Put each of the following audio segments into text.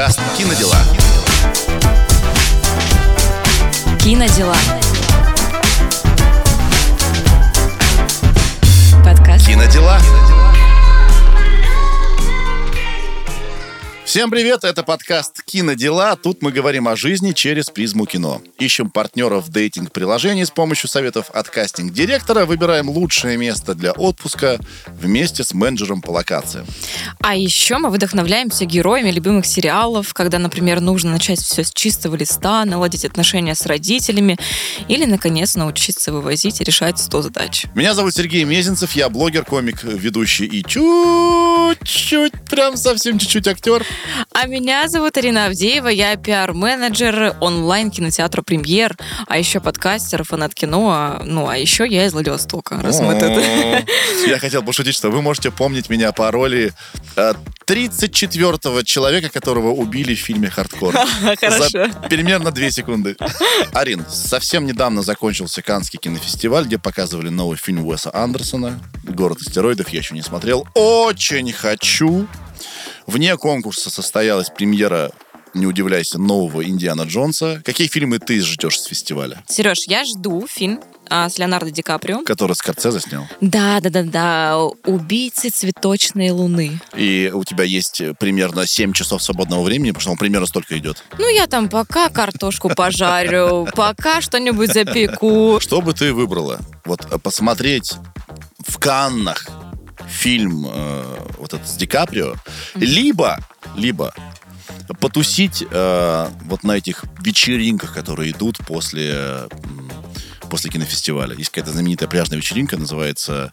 подкаст «Кинодела». Кинодела. Всем привет, это подкаст «Кинодела». Тут мы говорим о жизни через призму кино. Ищем партнеров дейтинг-приложений с помощью советов от кастинг-директора, выбираем лучшее место для отпуска вместе с менеджером по локациям. А еще мы вдохновляемся героями любимых сериалов, когда, например, нужно начать все с чистого листа, наладить отношения с родителями или, наконец, научиться вывозить и решать 100 задач. Меня зовут Сергей Мезенцев, я блогер, комик, ведущий и чуть-чуть, прям совсем чуть-чуть актер. А меня зовут Арина Авдеева, я пиар-менеджер онлайн-кинотеатра «Премьер», а еще подкастер, фанат кино, ну, а еще я из Владивостока, раз мы тут... Я хотел пошутить, что вы можете помнить меня по роли э, 34-го человека, которого убили в фильме «Хардкор». Хорошо. Примерно две секунды. Арин, совсем недавно закончился Каннский кинофестиваль, где показывали новый фильм Уэса Андерсона «Город астероидов». Я еще не смотрел. Очень хочу. Вне конкурса состоялась премьера не удивляйся, нового Индиана Джонса. Какие фильмы ты ждешь с фестиваля? Сереж, я жду фильм а, с Леонардо Ди Каприо. Который Скорцезе снял. Да, да, да, да. Убийцы цветочной луны. И у тебя есть примерно 7 часов свободного времени, потому что он примерно столько идет. Ну, я там пока картошку пожарю, пока что-нибудь запеку. Что бы ты выбрала? Вот э, посмотреть в Каннах фильм э, вот этот с Ди Каприо, либо, либо потусить э, вот на этих вечеринках, которые идут после, э, после кинофестиваля. Есть какая-то знаменитая пляжная вечеринка, называется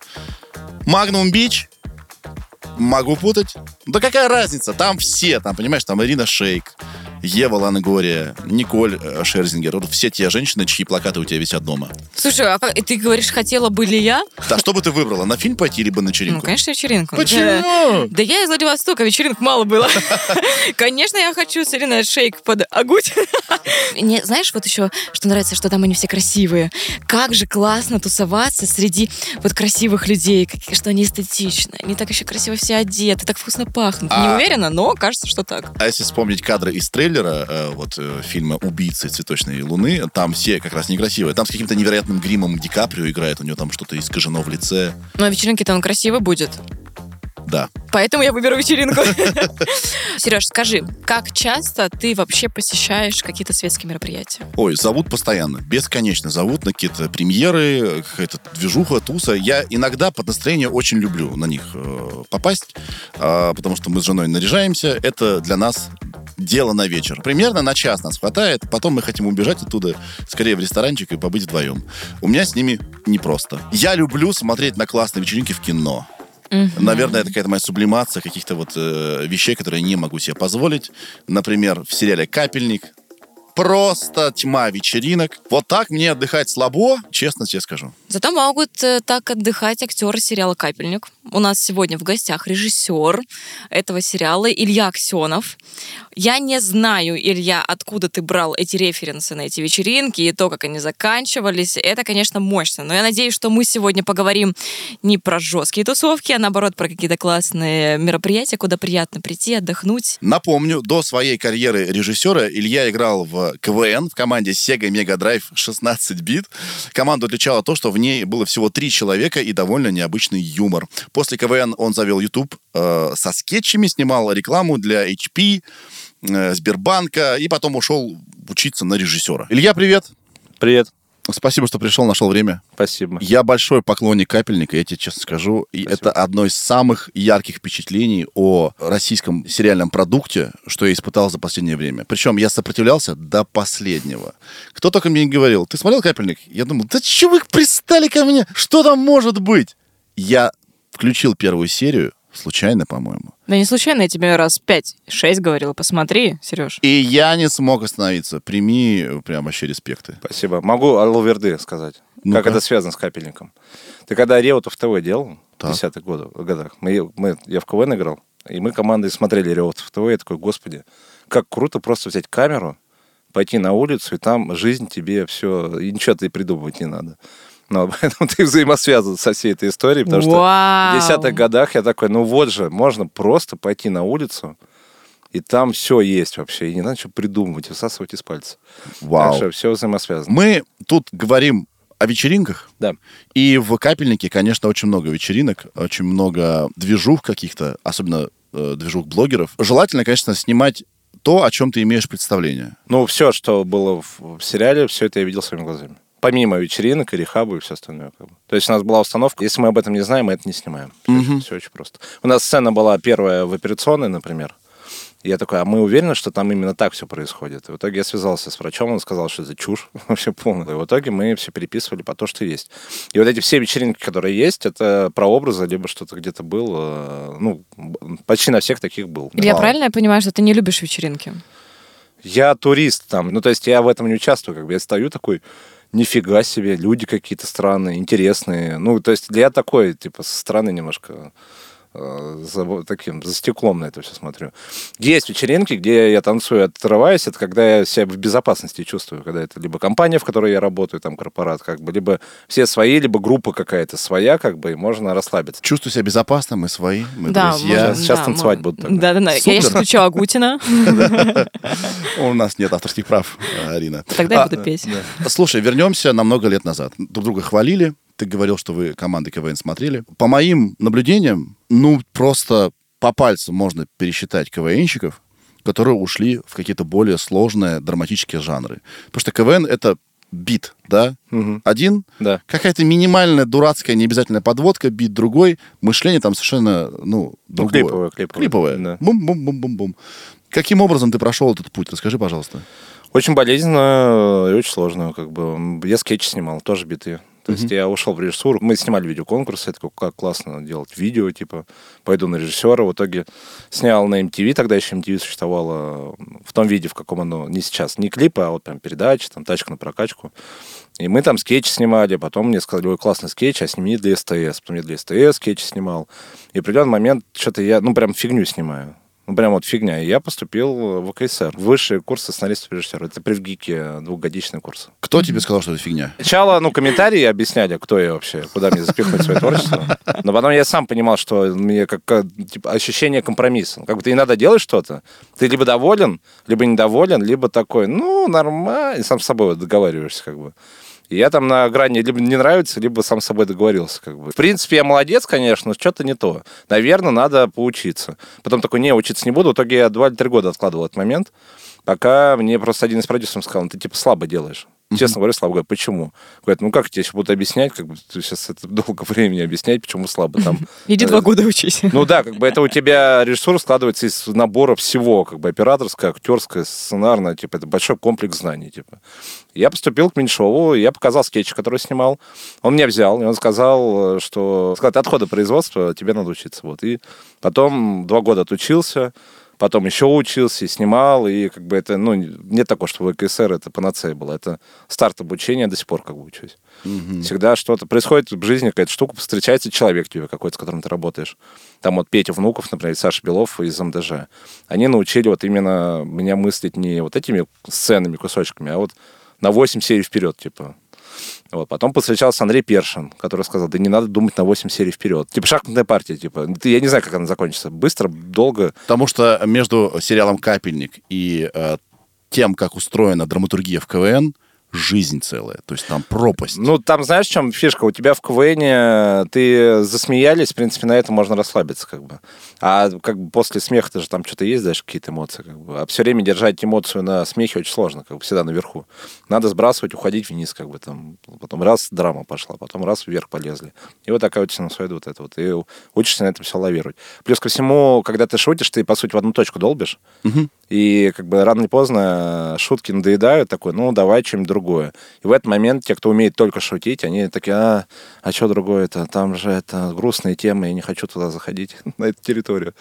Magnum Beach. Могу путать. Да какая разница? Там все, там, понимаешь, там Ирина Шейк, Ева Лонгория, Николь э, Шерзингер. Вот все те женщины, чьи плакаты у тебя висят дома. Слушай, а как, и ты говоришь, хотела бы ли я? Да, что бы ты выбрала? На фильм пойти, либо на Ну, вечеринку? конечно, вечеринку. Почему? Да, да я из Владивостока, вечеринок мало было. Конечно, я хочу с Ириной Шейк под агуть. Знаешь, вот еще, что нравится, что там они все красивые. Как же классно тусоваться среди вот красивых людей, что они эстетичны. Они так еще красиво все одеты, так вкусно пахнут. Не А- уверена, но кажется, что так. А если вспомнить кадры из трейлера э, вот э, фильма «Убийцы цветочной луны», там все как раз некрасивые. Там с каким-то невероятным гримом Ди Каприо играет, у него там что-то искажено в лице. Но на вечеринке-то он красиво будет. Да. Поэтому я выберу вечеринку. Сереж, скажи, как часто ты вообще посещаешь какие-то светские мероприятия? Ой, зовут постоянно, бесконечно зовут на какие-то премьеры, какая-то движуха, туса. Я иногда под настроение очень люблю на них э, попасть, а, потому что мы с женой наряжаемся. Это для нас дело на вечер. Примерно на час нас хватает, потом мы хотим убежать оттуда, скорее в ресторанчик и побыть вдвоем. У меня с ними непросто. Я люблю смотреть на классные вечеринки в кино. Наверное, это какая-то моя сублимация каких-то вот э, вещей, которые я не могу себе позволить. Например, в сериале «Капельник» просто тьма вечеринок. Вот так мне отдыхать слабо, честно тебе скажу. Зато могут э, так отдыхать актеры сериала «Капельник». У нас сегодня в гостях режиссер этого сериала Илья Аксенов. Я не знаю, Илья, откуда ты брал эти референсы на эти вечеринки и то, как они заканчивались. Это, конечно, мощно. Но я надеюсь, что мы сегодня поговорим не про жесткие тусовки, а наоборот про какие-то классные мероприятия, куда приятно прийти, отдохнуть. Напомню, до своей карьеры режиссера Илья играл в КВН в команде Sega Mega Drive 16 бит. Команду отличало то, что в ней было всего три человека и довольно необычный юмор. После КВН он завел YouTube э, со скетчами, снимал рекламу для HP, э, Сбербанка и потом ушел учиться на режиссера. Илья, привет! Привет. Спасибо, что пришел, нашел время. Спасибо. Я большой поклонник капельника, я тебе честно скажу. И это одно из самых ярких впечатлений о российском сериальном продукте, что я испытал за последнее время. Причем я сопротивлялся до последнего. Кто только мне не говорил, ты смотрел капельник? Я думал, да чего вы пристали ко мне? Что там может быть? Я включил первую серию, случайно, по-моему. Да не случайно я тебе раз пять-шесть говорила. Посмотри, Сереж. И я не смог остановиться. Прими прям вообще респекты. Спасибо. Могу Аллаверды сказать. Ну-ка. Как это связано с капельником. Ты когда Реутов ТВ делал Так. в 10-х годах, годах мы, мы, я в КВН играл, и мы командой смотрели Реутов ТВ, я такой, господи, как круто просто взять камеру, пойти на улицу, и там жизнь тебе все, и ничего ты придумывать не надо. Ну, поэтому ты взаимосвязан со всей этой историей, потому что Вау. в десятых годах я такой, ну вот же, можно просто пойти на улицу, И там все есть вообще. И не надо что придумывать, высасывать из пальца. Вау. Так что все взаимосвязано. Мы тут говорим о вечеринках. Да. И в капельнике, конечно, очень много вечеринок, очень много движух каких-то, особенно э, движух блогеров. Желательно, конечно, снимать то, о чем ты имеешь представление. Ну, все, что было в, в сериале, все это я видел своими глазами. Помимо вечеринок и рехаба и все остальное. Как бы. То есть у нас была установка, если мы об этом не знаем, мы это не снимаем. Все, Мгм. все очень просто. У нас сцена была первая в операционной, например. Я такой, а мы уверены, что там именно так все происходит? И в итоге я связался с врачом, он сказал, что это чушь вообще полная. И в итоге мы все переписывали по то, что есть. И вот эти все вечеринки, которые есть, это про образы, либо что-то где-то было. Ну, б- почти на всех таких был. Илья, Вау. правильно я понимаю, что ты не любишь вечеринки? Я турист там, ну, то есть я в этом не участвую, как бы я стою такой, нифига себе, люди какие-то странные, интересные. Ну, то есть я такой, типа, со стороны немножко за, вот таким, за стеклом на это все смотрю. Есть вечеринки, где я танцую, отрываюсь, это когда я себя в безопасности чувствую, когда это либо компания, в которой я работаю, там, корпорат, как бы, либо все свои, либо группа какая-то своя, как бы, и можно расслабиться. Чувствую себя безопасно, мы свои, мы да, друзья. Сейчас- сейчас да, танцевать мы- будут тогда. Да-да-да. Я Супер. сейчас включу Агутина, У нас нет авторских прав, э, Арина. тогда я А, буду петь. Слушай, вернемся на много лет назад. Друг друга хвалили. Ты говорил, что вы команды КВН смотрели. По моим наблюдениям, ну, просто по пальцам можно пересчитать КВНщиков, которые ушли в какие-то более сложные драматические жанры. Потому что КВН — это бит, да? Мгм. Один, Да. какая-то минимальная, дурацкая, необязательная подводка, бит другой, мышление там совершенно, ну, Ну, другое. клиповое, клиповое. Клиповое. Да. Бум-бум-бум-бум-бум. Каким образом ты прошел этот путь? Расскажи, пожалуйста. Очень болезненно и очень сложно. Как бы. Я скетч снимал, тоже биты. То есть я ушел в режиссуру. Мы снимали видеоконкурсы. Я такой, как классно делать видео, типа, пойду на режиссера. В итоге снял на MTV, тогда еще MTV существовало в том виде, в каком оно не сейчас. Не клипы, а вот прям передачи, там, тачка на прокачку. И мы там скетч снимали, потом мне сказали, ой, классный скетч, а сними для СТС. Потом я для СТС скетч снимал. И в определенный момент что-то я, ну, прям фигню снимаю. Ну, прям вот фигня. И я поступил в ВКСР. Высшие курсы сценаристов и режиссера. Это при ВГИКе двухгодичный курс. Кто тебе сказал, что это фигня? Сначала, ну, комментарии объясняли, кто я вообще, куда мне запихнуть свое творчество. Но потом я сам понимал, что мне как, типа, ощущение компромисса. Как бы ты надо делать что-то, ты либо доволен, либо недоволен, либо такой, ну, нормально, и сам с собой договариваешься, как бы. Я там на грани либо не нравится, либо сам с собой договорился, как бы. В принципе, я молодец, конечно, но что-то не то. Наверное, надо поучиться. Потом такой, не, учиться не буду. В итоге я два или три года откладывал этот момент, пока мне просто один из продюсеров сказал, ну, ты типа слабо делаешь. Честно говоря, слабо. Говорю, почему? Говорят, ну как тебе сейчас будут объяснять, как бы ты сейчас это долго времени объяснять, почему слабо там. Иди два года учись. Ну да, как бы это у тебя режиссура складывается из набора всего, как бы операторская, актерская, сценарная, типа это большой комплекс знаний, типа. Я поступил к Меньшову, я показал скетч, который снимал. Он меня взял, и он сказал, э, что сказал, от отхода производства тебе надо учиться. Вот. И потом два года отучился, потом еще учился и снимал, и как бы это, ну, нет такого, что в ВКСР это панацея было. Это старт обучения, до сих пор как бы учусь. Всегда что-то происходит в жизни, какая-то штука, встречается человек тебе какой-то, с которым ты работаешь. Там вот Петя Внуков, например, Саша Белов из МДЖ. Они научили вот именно меня мыслить не вот этими сценами, кусочками, а вот на 8 серий вперед, типа. Вот. Потом повстречался Андрей Першин, который сказал, да не надо думать на 8 серий вперед. Типа шахматная партия, типа. Ты- Я не знаю, как она закончится. Быстро, долго. Потому что между сериалом «Капельник» и э, тем, как устроена драматургия в КВН, жизнь целая. То есть там пропасть. Ну, там, знаешь, в чем фишка? У тебя в КВН ты засмеялись, в принципе, на это можно расслабиться, как бы. А как бы после смеха же там что-то есть, дальше какие-то эмоции, как бы. А все время держать эмоцию на смехе очень сложно, как бы всегда наверху. Надо сбрасывать, уходить вниз, как бы там. Потом раз драма пошла, потом раз вверх полезли. И вот такая вот синусоида вот это вот. И учишься на этом все лавировать. Плюс ко всему, когда ты шутишь, ты, по сути, в одну точку долбишь. И как бы рано или поздно шутки надоедают, такой, ну, давай чем-нибудь другое. И в этот момент те, кто умеет только шутить, они такие, а, а что другое-то? Там же это грустные темы, я не хочу туда заходить, на эту территорию.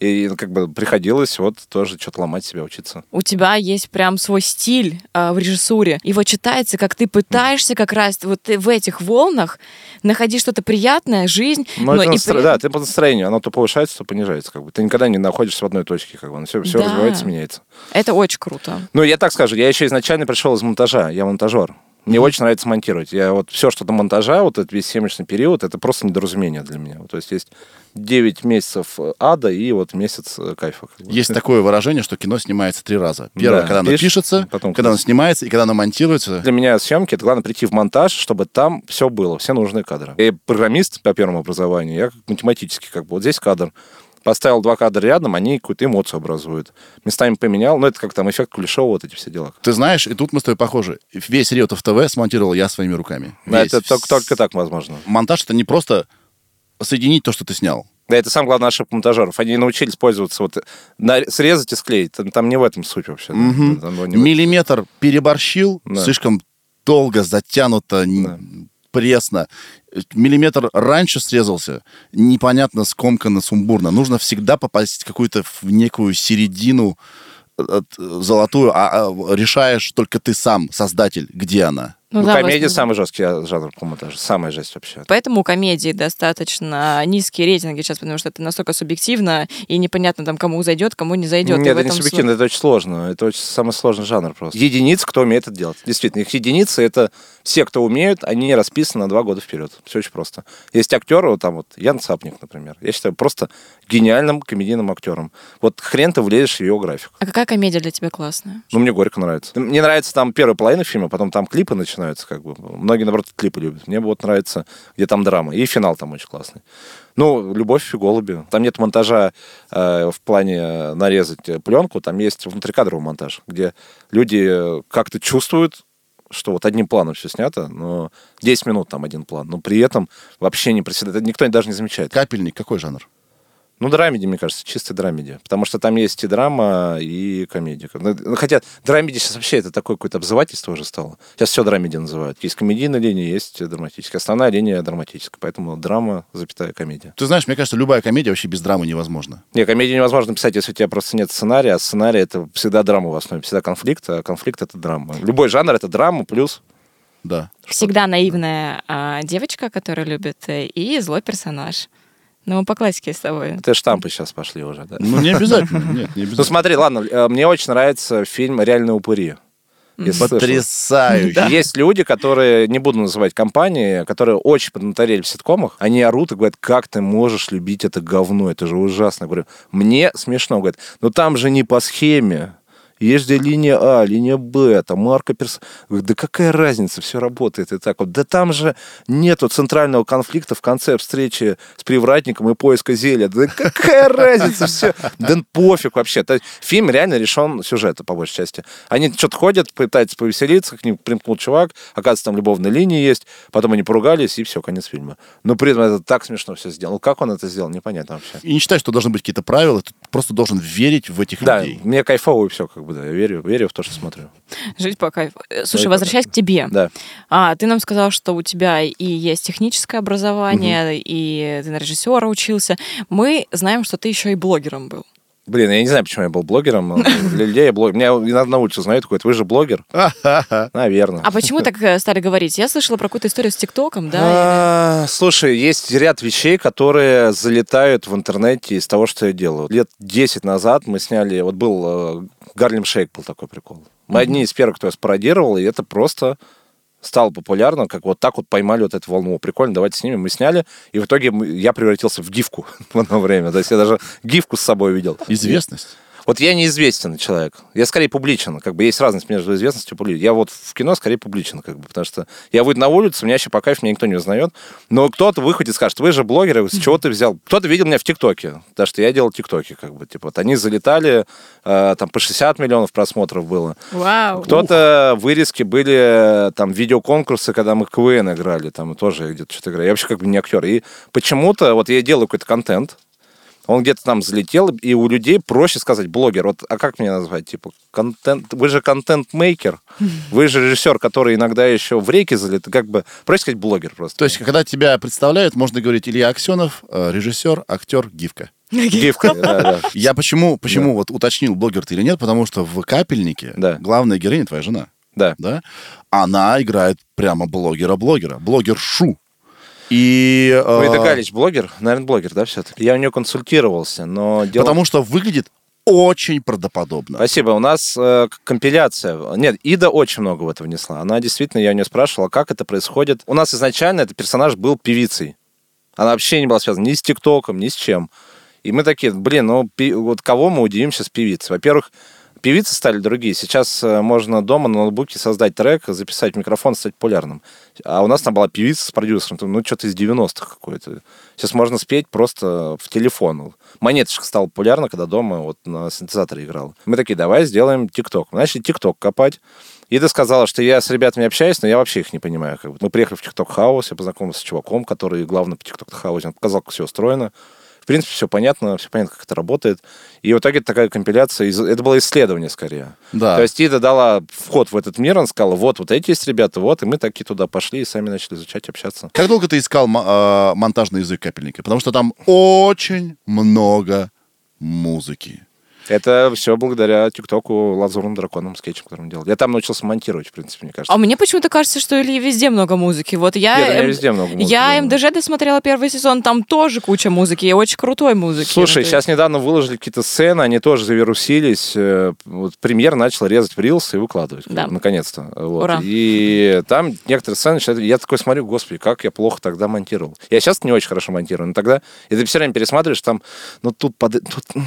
И как бы приходилось вот тоже что-то ломать себя, учиться. У тебя есть прям свой стиль а, в режиссуре. Его читается, как ты пытаешься как раз вот в этих волнах находить что-то приятное, жизнь. Ну, но это и настро- при- Да, ты по настроению, оно то повышается, то понижается. Как бы. Ты никогда не находишься в одной точке, как бы. Все, все Да. развивается, меняется. Это очень круто. Ну, я так скажу, я еще изначально пришел из монтажа, я монтажер. Мне очень нравится монтировать. Я вот все, что до монтажа, вот этот весь съемочный период, это просто недоразумение для меня. То есть есть 9 месяцев ада и вот месяц э, кайфа. Есть такое выражение, что кино снимается три раза. Первое, Да, когда оно пишется, потом когда оно снимается и когда оно монтируется. Для меня съемки, это главное прийти в монтаж, чтобы там все было, все нужные кадры. Я программист по первому образованию, я как математический как бы. Вот здесь кадр. Поставил два кадра рядом, они какую-то эмоцию образуют. Местами поменял, ну это как там эффект Кулешова, вот эти все дела. Ты знаешь, и тут мы с тобой похожи. Весь Риотов ТВ смонтировал я своими руками. Да, Весь. это только, только так возможно. Монтаж — это не просто соединить то, что ты снял. Да, это самая главная ошибка монтажеров. Они научились пользоваться, вот, на- срезать и склеить. Там, там не в этом суть вообще. да. Мгм. Там не Миллиметр переборщил, Да. слишком долго затянуто, Да. Пресно. Миллиметр раньше срезался, непонятно, скомканно, сумбурно. Нужно всегда попасть какую-то в некую середину э, от- золотую, а, а решаешь только ты сам, создатель, где она. Ну, да, комедия самый жесткий жанр по монтажу. Самая жесть вообще. Поэтому у комедии достаточно низкие рейтинги сейчас, потому что это настолько субъективно, и непонятно там, кому зайдет, кому не зайдет. Нет, это не субъективно, это очень сложно. Это очень самый сложный жанр просто. Единиц, кто умеет это делать. Действительно, их единицы — это все, кто умеют, они не расписаны на два года вперед. Все очень просто. Есть актеры, вот там вот Ян Цапник, например. Я считаю просто гениальным комедийным актером. Вот хрен ты влезешь в его график. А какая комедия для тебя классная? Ну, мне горько нравится. Мне нравится там первая половина фильма, потом там клипы начинаются, как бы. Многие, наоборот, клипы любят. Мне вот нравится, где там драма. И финал там очень классный. Ну, «Любовь и голуби». Там нет монтажа э, в плане э, нарезать пленку, там есть внутрикадровый монтаж, где люди э, как-то чувствуют, что вот одним планом все снято, но 10 минут там один план, но при этом вообще не проседает. Никто даже не замечает. Капельник какой жанр? Ну, драмеди, мне кажется, чистая драмеди. Потому что там есть и драма, и комедия. Ну, ну, Хотя драмеди сейчас вообще это такое какое-то обзывательство уже стало. Сейчас все драмеди называют. Есть комедийная линия, есть драматическая. Основная линия драматическая. Поэтому драма, запятая комедия. Ты знаешь, мне кажется, любая комедия вообще без драмы невозможна. Не, комедию невозможно писать, если у тебя просто нет сценария, а сценарий это всегда драма в основе, всегда конфликт, а конфликт это драма. Любой жанр это драма плюс Да. Всегда наивная а, девочка, которая любит, э, и злой персонаж. Ну, мы по классике с тобой. это штампы сейчас пошли уже, да. Ну, не обязательно. Нет, не Ну обязательно. смотри, ладно, э, мне очень нравится фильм «Реальные упыри». Потрясающе. Есть люди, которые, не буду называть компании, которые очень поднаторели в ситкомах, они орут и говорят, как ты можешь любить это говно, это же ужасно. Я говорю, мне смешно. Говорят, но там же не по схеме. Есть же линия А, линия Б, там марка перс... Да какая разница, все работает и так вот. Да там же нету центрального конфликта в конце встречи с привратником и поиска зелья. Да какая разница, все. Да пофиг вообще. Фильм реально решен сюжета, по большей части. Они что-то ходят, пытаются повеселиться, к ним примкнул чувак, оказывается, там любовная линия есть, потом они поругались, и все, конец фильма. Но при этом это так смешно все сделано. Как он это сделал, непонятно вообще. И не считай, что должны быть какие-то правила, ты просто должен верить в этих Да, людей. мне кайфово и все, как бы, да, я верю, верю в то, что смотрю. Жить по кайфу. Э, Слушай, Да, возвращаясь к тебе. Да. А, ты нам сказал, что у тебя и есть техническое образование, и ты на режиссера учился. Мы знаем, что ты еще и блогером был. Блин, я не знаю, почему я был блогером. Для людей я блогер. Меня иногда на улице знают, такой, вы же блогер? Наверное. А почему так э, стали говорить? Я слышала про какую-то историю с ТикТоком, да? А, Слушай, есть ряд вещей, которые залетают в интернете из того, что я делаю. Лет 10 назад мы сняли, вот был э, Гарлем Шейк был такой прикол. Мы одни из первых, кто спародировал, и это просто стало популярно, как вот так вот поймали вот эту волну. Прикольно, давайте снимем. Мы сняли, и в итоге я превратился в гифку в одно время. То есть я даже гифку с собой видел. Известность. Вот я неизвестен человек. Я скорее публичен. Как бы есть разность между известностью и публичностью. Я вот в кино скорее публичен, как бы, потому что я выйду на улицу, меня еще по кайфу, меня никто не узнает. Но кто-то выходит и скажет, вы же блогер, Я говорю, с чего ты взял? Кто-то видел меня в ТикТоке, потому что я делал ТикТоки, как бы, типа, вот они залетали, э, там по 60 миллионов просмотров было. Вау. Кто-то вырезки были, там, видеоконкурсы, когда мы КВН играли, там тоже где-то что-то играю. Я вообще как бы не актер. И почему-то вот я делаю какой-то контент, он где-то там залетел, и у людей проще сказать блогер. Вот, а как меня назвать? Типа, контент... Вы же контент-мейкер, вы же режиссер, который иногда еще в реки залет. Как бы, проще сказать блогер просто. То есть, когда тебя представляют, можно говорить Илья Аксенов, э, режиссер, актер, гифка. Гифка, да, да. Я почему, почему вот уточнил, блогер ты или нет, потому что в «Капельнике» Да. главная героиня твоя жена. Да. да, она играет прямо блогера-блогера, блогершу. И... э, Вы Галич блогер? Наверное, блогер, да, все-таки? Я у нее консультировался, но дело... Потому что выглядит очень правдоподобно. Спасибо. У нас э, компиляция. Нет, Ида очень много в это внесла. Она действительно, я у нее спрашивала, как это происходит. У нас изначально этот персонаж был певицей. Она вообще не была связана ни с ТикТоком, ни с чем. И мы такие, блин, ну пи- вот кого мы удивим сейчас певицей? Во-первых, певицы стали другие. Сейчас э, можно дома на ноутбуке создать трек, записать микрофон, стать популярным. А у нас там была певица с продюсером, ну что-то из 90-х какое-то. Сейчас можно спеть просто в телефон. Монеточка стала популярна, когда дома вот на синтезаторе играл. Мы такие, давай сделаем ТикТок. Мы начали ТикТок копать. Ида сказала, что я с ребятами общаюсь, но я вообще их не понимаю. Как бы. Мы приехали в ТикТок Хаус, я познакомился с чуваком, который главный по ТикТок Хаусе. Он показал, как все устроено. В принципе, все понятно, все понятно, как это работает. И в итоге такая компиляция, это было исследование скорее. Да. То есть Ида дала вход в этот мир, он сказал, вот, вот эти есть ребята, вот, и мы такие туда пошли и сами начали изучать, общаться. Как долго ты искал э, монтажный язык капельника? Потому что там очень много музыки. Это все благодаря ТикТоку Лазурным драконом скетчем, который он делал. Я там научился монтировать, в принципе, мне кажется. А мне почему-то кажется, что Ильи везде много музыки. Вот я... Нет, меня эм, везде много музыки, Я. МДЖ досмотрела первый сезон, там тоже куча музыки, и очень крутой музыки. Слушай, Ну, то сейчас недавно выложили какие-то сцены, они тоже завирусились. Э, Вот премьер начал резать в рилс и выкладывать. Да. Наконец-то. Вот. Ура. И там некоторые сцены, я такой смотрю, господи, как я плохо тогда монтировал. Я сейчас не очень хорошо монтирую, но тогда, и ты все время пересматриваешь, там, ну тут, под... тут м,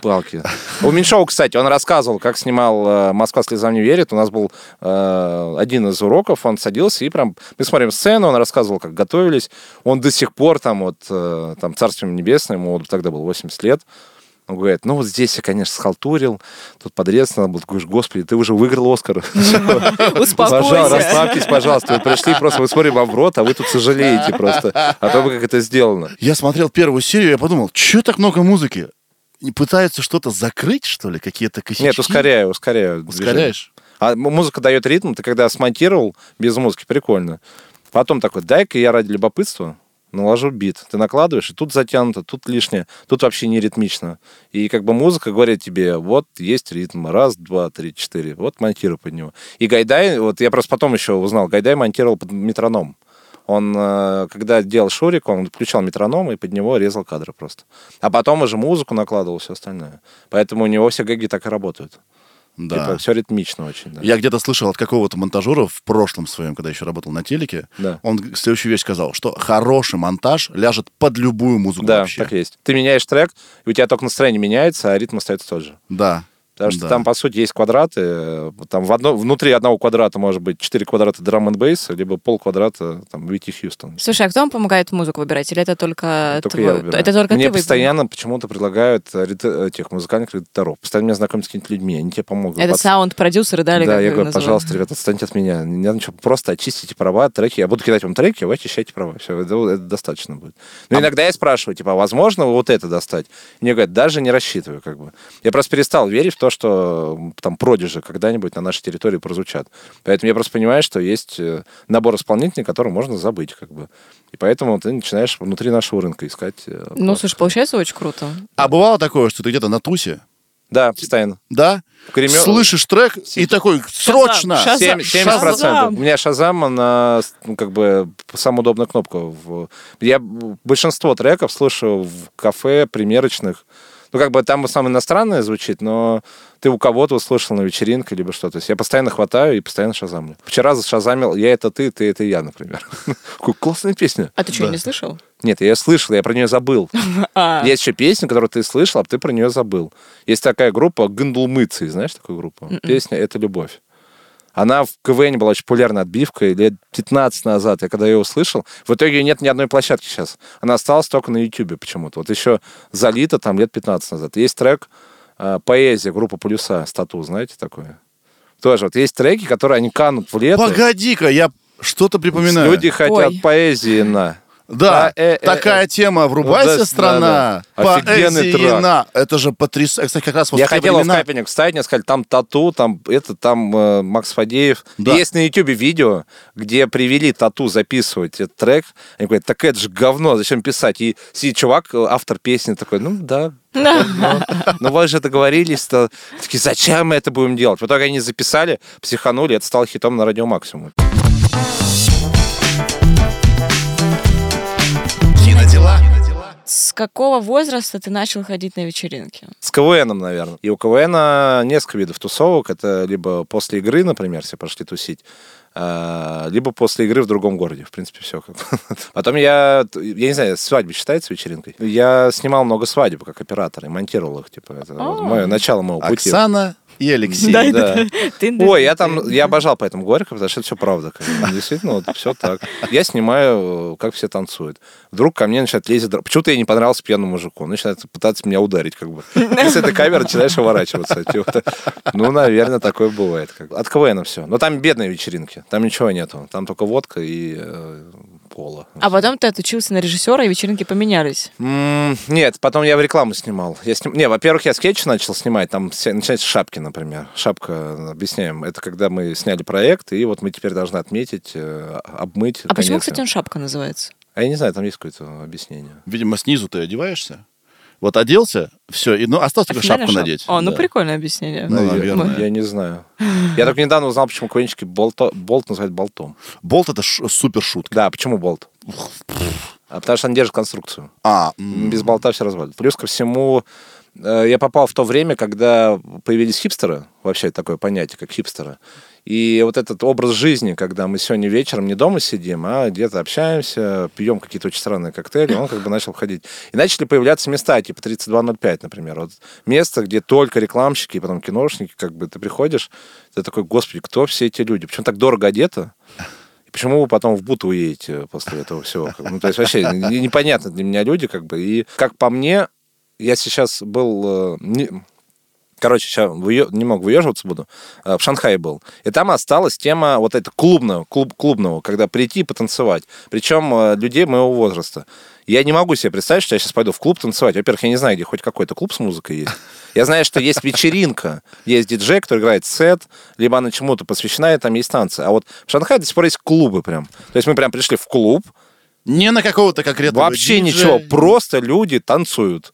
палки У Меньшова, кстати, он рассказывал, как снимал э, «Москва слезам не верит». У нас был э, один из уроков, он садился и прям... Мы смотрим сцену, он рассказывал, как готовились. Он до сих пор там вот, э, там, царствием небесным, ему тогда было 80 лет, он говорит, ну вот здесь я, конечно, схалтурил, тут подрез надо было. Ты говоришь, господи, ты уже выиграл Оскар. Пожалуйста, Успокойся. расслабьтесь, пожалуйста. Вы пришли просто, вы смотрим вам в рот, а вы тут сожалеете просто о том, как это сделано. Я смотрел первую серию, я подумал, что так много музыки? Не пытаются что-то закрыть, что ли, какие-то косячки? Нет, ускоряю, ускоряю. движение. Ускоряешь? А м- музыка дает ритм, ты когда смонтировал без музыки, прикольно. Потом такой, дай-ка я ради любопытства наложу бит. Ты накладываешь, и тут затянуто, тут лишнее, тут вообще не ритмично. И как бы музыка говорит тебе, вот есть ритм, раз, два, три, четыре, вот монтируй под него. И Гайдай, вот я просто потом еще узнал, Гайдай монтировал под метроном. Он, э, когда делал Шурик, он включал метроном и под него резал кадры просто. А потом уже музыку накладывал, все остальное. Поэтому у него все гэги так и работают. Да. все ритмично очень. да. Я где-то слышал от какого-то монтажера в прошлом своем, когда еще работал на телеке, Да. он следующую вещь сказал, что хороший монтаж ляжет под любую музыку Да, вообще. так есть. Ты меняешь трек, и у тебя только настроение меняется, а ритм остается тот же. Да. Потому что Да. там, по сути, есть квадраты. э, Там в одно, внутри одного квадрата может быть 4 квадрата драм н бейса, либо пол квадрата там Вити Хьюстон. Слушай, а кто вам помогает музыку выбирать? Или это только, Только твой- я выбираю. Это только Мне ты постоянно почему-то предлагают э, ред- этих музыкальных редакторов. Постоянно меня знакомят с какими-то людьми, они тебе помогут. Это Пац- саунд-продюсеры, да? или Да, я говорю, называют? пожалуйста, ребята, отстаньте от меня. Не надо ничего, просто очистите права, треки. Я буду кидать вам треки, вы очищайте права. Все, это, это достаточно будет. Но А иногда я спрашиваю, типа, а возможно вот это достать? Мне говорят, даже не рассчитываю, как бы. Я просто перестал верить в то, что там продижи когда-нибудь на нашей территории прозвучат. Поэтому я просто понимаю, что есть э, набор исполнителей, который можно забыть, как бы. И поэтому ты начинаешь внутри нашего рынка искать. э, Ну, слушай, получается очень круто. А бывало такое, что ты где-то на тусе, Да, постоянно. да, Кремё- слышишь трек и такой, срочно! Шазам. Семь- 70%. Шазам. У меня Шазам, она ну, как бы самая удобная кнопка. Я большинство треков слушаю в кафе, примерочных. Ну, как бы там основном иностранное звучит, но ты у кого-то услышал на вечеринке либо что-то. То есть я постоянно хватаю и постоянно шазамлю. Вчера зашазамил «Я это ты, ты это я», например. Какая классная песня. А ты что, не слышал? Нет, я ее слышал, я про нее забыл. А, Есть еще песня, которую ты слышал, а ты про нее забыл. Есть такая группа «Гындулмыцы». Знаешь такую группу? Песня «Это любовь». Она в КВН была очень популярной отбивкой лет 15 назад. Я когда ее услышал, в итоге ее нет ни одной площадки сейчас. Она осталась только на Ютубе почему-то. Вот еще залито там лет 15 назад. Есть трек э, «Поэзия», группа «Полюса», «Стату», знаете такое? Тоже вот есть треки, которые они канут в лето. Погоди-ка, я что-то припоминаю. Люди хотят Ой. поэзии на. Да, А, э, э, такая э. тема, врубайся, Да, страна. да, да. Офигенный. Это же потрясающе. Кстати, как раз вот Я хотел в капельник вставить, мне сказали, там тату, там это, там э, Макс Фадеев. Да. Есть на Ютубе видео, где привели тату записывать этот трек. Они говорят, так это же говно, зачем писать? И сидит чувак, э, автор песни, такой, ну да, да. ну вы же договорились, то такие, зачем мы это будем делать? В итоге они записали, психанули, это стало хитом на радио Максимум. С какого возраста ты начал ходить на вечеринки? С КВНом, наверное. И у КВН несколько видов тусовок. Это либо после игры, например, все пошли тусить, а, либо после игры в другом городе. В принципе, все. Потом я, я не знаю, свадьба считается вечеринкой? Я снимал много свадеб как оператор и монтировал их. Типа, это вот мое, начало моего пути. Оксана и Алексей. Да, Да. Ой, я там, я обожал поэтому Горько, потому что это все правда. Действительно, вот все так. Я снимаю, э, как все танцуют. Вдруг ко мне начинает лезть... дра- Почему-то я не понравился пьяному мужику. Он начинает пытаться меня ударить, как бы. И с этой камеры начинаешь уворачиваться. Ну, наверное, такое бывает. От КВН все. Но там бедные вечеринки. Там ничего нету. Там только водка и пола. А потом ты отучился на режиссера, и вечеринки поменялись. М, Нет, потом я в рекламу снимал. Я сним... Не, во-первых, я скетч начал снимать. Там начинается шапки, например. Шапка, объясняем, это когда мы сняли проект, и вот мы теперь должны отметить, э, обмыть. А почему, конец. кстати, он шапка называется? А я не знаю, там есть какое-то объяснение. Видимо, снизу ты одеваешься. Вот оделся, все, и ну осталось только шапку шап- надеть. О, ну Да. прикольное объяснение. Ну, наверное. Я, не знаю. Я только недавно узнал, почему квенчики болто... болт называют болтом. Болт это ш- супер шутка. Да, почему болт? А потому что он держит конструкцию. А, Без болта все развалит. Плюс ко всему, э, я попал в то время, когда появились хипстеры, вообще такое понятие, как хипстеры. И вот этот образ жизни, когда мы сегодня вечером не дома сидим, а где-то общаемся, пьем какие-то очень странные коктейли, он как бы начал ходить. И начали появляться места, типа 3205, например. Вот место, где только рекламщики и потом киношники, как бы ты приходишь, ты такой, господи, кто все эти люди? Почему так дорого одето? Почему вы потом в Буту уедете после этого всего? Ну, то есть вообще не- непонятно для меня люди, как бы. И как по мне, я сейчас был... э, не- Короче, сейчас немного выеживаться буду. Э, В Шанхае был. И там осталась тема вот эта клубного, клуб, клубного, когда прийти и потанцевать. Причем э, людей моего возраста. Я не могу себе представить, что я сейчас пойду в клуб танцевать. Во-первых, я не знаю, где хоть какой-то клуб с музыкой есть. Я знаю, что есть вечеринка, есть диджей, который играет сет, либо она чему-то посвящена, и там есть танцы. А вот в Шанхае до сих пор есть клубы прям. То есть мы прям пришли в клуб, не на какого-то конкретного Вообще диджея. ничего, просто люди танцуют.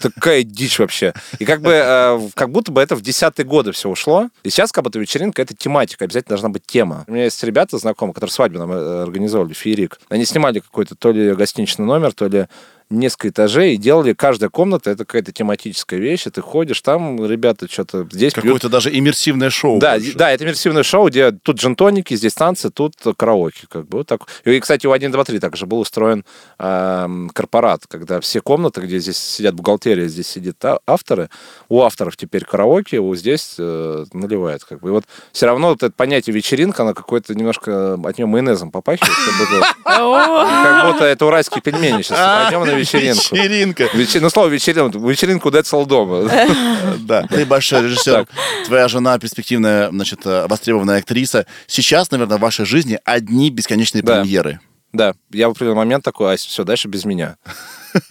Такая дичь вообще. И как бы, э, как будто бы это в десятые годы все ушло. И сейчас как будто вечеринка — это тематика, обязательно должна быть тема. У меня есть ребята знакомые, которые свадьбу нам э, организовали, феерик. Они снимали какой-то то ли гостиничный номер, то ли несколько этажей и делали каждая комната это какая-то тематическая вещь и ты ходишь там ребята что-то здесь пьют Какое-то даже иммерсивное шоу. да, больше. да, это иммерсивное шоу, где тут джентоники, здесь танцы, тут караоке. Как бы, вот так. И, кстати, у 1, 2, 3 также был устроен эм, корпорат, когда все комнаты, где здесь сидят бухгалтерия, здесь сидят а- авторы, у авторов теперь караоке, у здесь э, наливают. Как бы. И вот все равно вот это понятие вечеринка, оно какое-то немножко от нее майонезом попахивает. Как будто, как будто это уральские пельмени сейчас. Пойдем на вечеринку. Вечеринка. Вечер- Ну, слово вечеринка, вечеринку Децл дома. Да. Ты большой режиссер. Твоя жена перспективная, значит, э, востребованная актриса. Сейчас, наверное, в вашей жизни одни бесконечные премьеры. Да, я в определенный момент такой, а все, дальше без меня.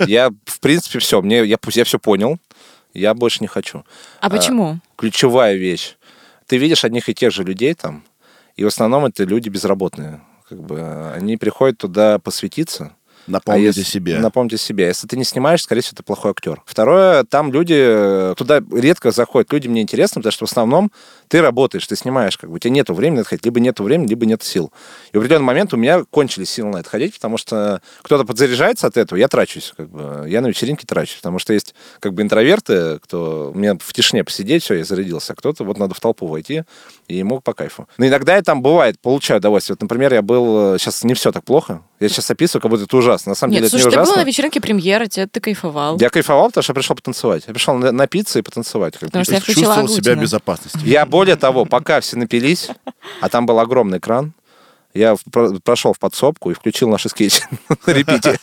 Я, в принципе, все, мне, я, я все понял, я больше не хочу. А почему? Ключевая вещь. Ты видишь одних и тех же людей там, и в основном это люди безработные. Как бы они приходят туда посвятиться, Напомните а если- себе. Напомните себе. Если ты не снимаешь, скорее всего, ты плохой актер. Второе, там люди, э, туда редко заходят люди, мне интересно, потому что в основном ты работаешь, ты снимаешь, как бы у тебя нету времени на это ходить, либо нету времени, либо нет сил. И в определенный момент у меня кончились силы на это ходить, потому что кто-то подзаряжается от этого, я трачусь, как бы, я на вечеринке трачусь, потому что есть как бы интроверты, кто у меня в тишине посидеть, все, я зарядился, а кто-то вот надо в толпу войти, и ему по кайфу. Но иногда я там бывает, получаю удовольствие. Вот, например, я был, сейчас не все так плохо, я сейчас описываю, как будто это ужасно. На самом Нет, деле это слушай, не ты был ужасно. на вечеринке премьеры, тебе ты кайфовал. Я кайфовал, потому что я пришел потанцевать. Я пришел на- напиться и потанцевать. как бы. Потому что То я включила чувствовал себя в безопасности. Я более того, пока все напились, а там был огромный экран, я прошел в подсобку и включил наши скетчи на репите.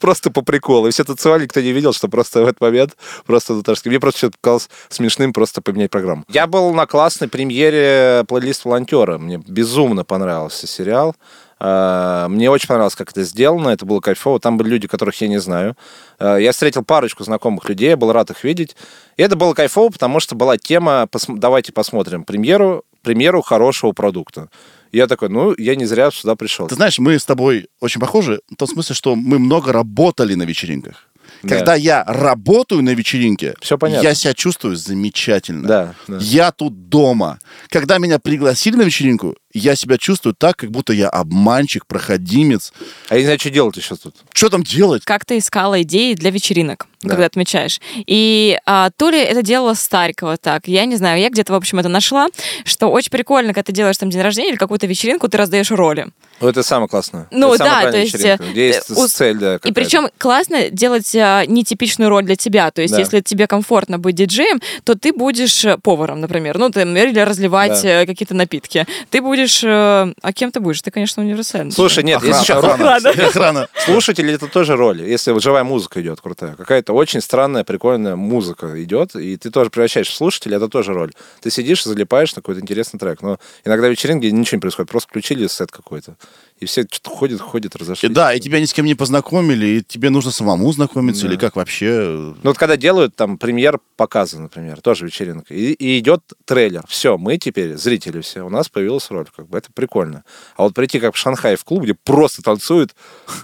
Просто по приколу. И все танцевали, никто не видел, что просто в этот момент просто наташки. Мне просто что-то показалось смешным просто поменять программу. Я был на классной премьере плейлист волонтера. Мне безумно понравился сериал. А, Мне очень понравилось, как это сделано, это было кайфово. Там были люди, которых я не знаю. А, Я встретил парочку знакомых людей, я был рад их видеть. И это было кайфово, потому что была тема «Пос- «Давайте посмотрим премьеру, премьеру хорошего продукта». Я такой, ну, я не зря сюда пришел. Ты знаешь, мы с тобой очень похожи в том смысле, что мы много работали на вечеринках. Да. Когда я работаю на вечеринке, Всё понятно. я себя чувствую замечательно. Да, да. Я тут дома. Когда меня пригласили на вечеринку, я себя чувствую так, как будто я обманщик, проходимец. А я не знаю, что делать еще тут. Что там делать? Как ты искала идеи для вечеринок, Да. когда отмечаешь? И а, то ли это делала Старикова так, я не знаю, я где-то, в общем, это нашла, что очень прикольно, когда ты делаешь там день рождения или какую-то вечеринку, ты раздаешь роли. Ну, это самое классное. Ну Это да, то есть, вечеринка, Где есть э, у- цель, да, И причем классно делать а, нетипичную роль для тебя. То есть, Да. если тебе комфортно быть диджеем, то ты будешь э, поваром, например. Ну, ты, или разливать Да. э, какие-то напитки. Ты будешь... А кем ты будешь? Ты, конечно, универсальный. Слушай, нет, Охрана, если еще охрана. Охрана. Слушатели это тоже роль. Если вот живая музыка идет крутая, какая-то очень странная, прикольная музыка идет, и ты тоже превращаешь в слушателя, это тоже роль. Ты сидишь и залипаешь на какой-то интересный трек. Но иногда вечеринки ничего не происходит, просто включили сет какой-то. И все что-то ходят, ходят, И разошлись. да, и тебя ни с кем не познакомили, и тебе нужно самому знакомиться, Да. или как вообще. Ну вот когда делают там премьер показа, например, тоже вечеринка, и, и идет трейлер. Все, мы теперь, зрители все, у нас появилась роль. Как бы это прикольно. А вот прийти как в Шанхай в клуб, где просто танцуют,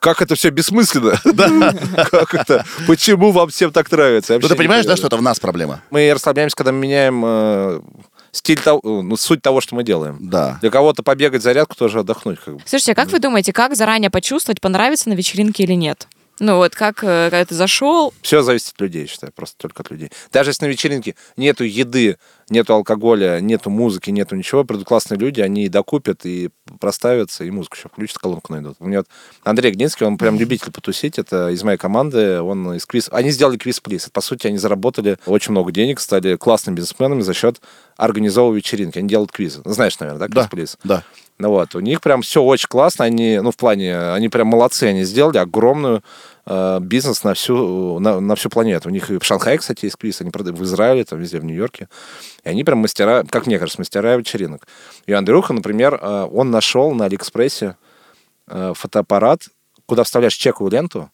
как это все бессмысленно. Да. Как это? Почему вам всем так нравится? Ну ты понимаешь, да, что это в нас проблема? Мы расслабляемся, когда мы меняем э, стиль того, ну, суть того, что мы делаем. Да. Для кого-то побегать зарядку, тоже отдохнуть. Как бы. Слушайте, а как вы думаете, как заранее почувствовать, понравится на вечеринке или нет? Ну вот как, э, когда ты зашел, Все зависит от людей, я считаю, просто только от людей. Даже если на вечеринке нету еды, нету алкоголя, нету музыки, нету ничего, придут классные люди, они и докупят, и проставятся, и музыку еще включат, колонку найдут. У меня вот Андрей Гнинский, он прям любитель потусить, это из моей команды, он из квиз... Они сделали квиз-плиз. По сути, они заработали очень много денег, стали классными бизнесменами за счет организовывания вечеринки. Они делают квизы. Ну, Знаешь, наверное, да, Да. квиз-плиз? Да. Ну вот, у них прям все очень классно, они, ну, в плане, они прям молодцы, они сделали огромную бизнес на всю, на, на всю планету. У них и в Шанхае, кстати, есть квиз, они продают в Израиле, там везде, в Нью-Йорке. И они прям мастера, как мне кажется, мастера вечеринок. И Андрюха, например, э, он нашел на Алиэкспрессе э, фотоаппарат, куда вставляешь чековую ленту,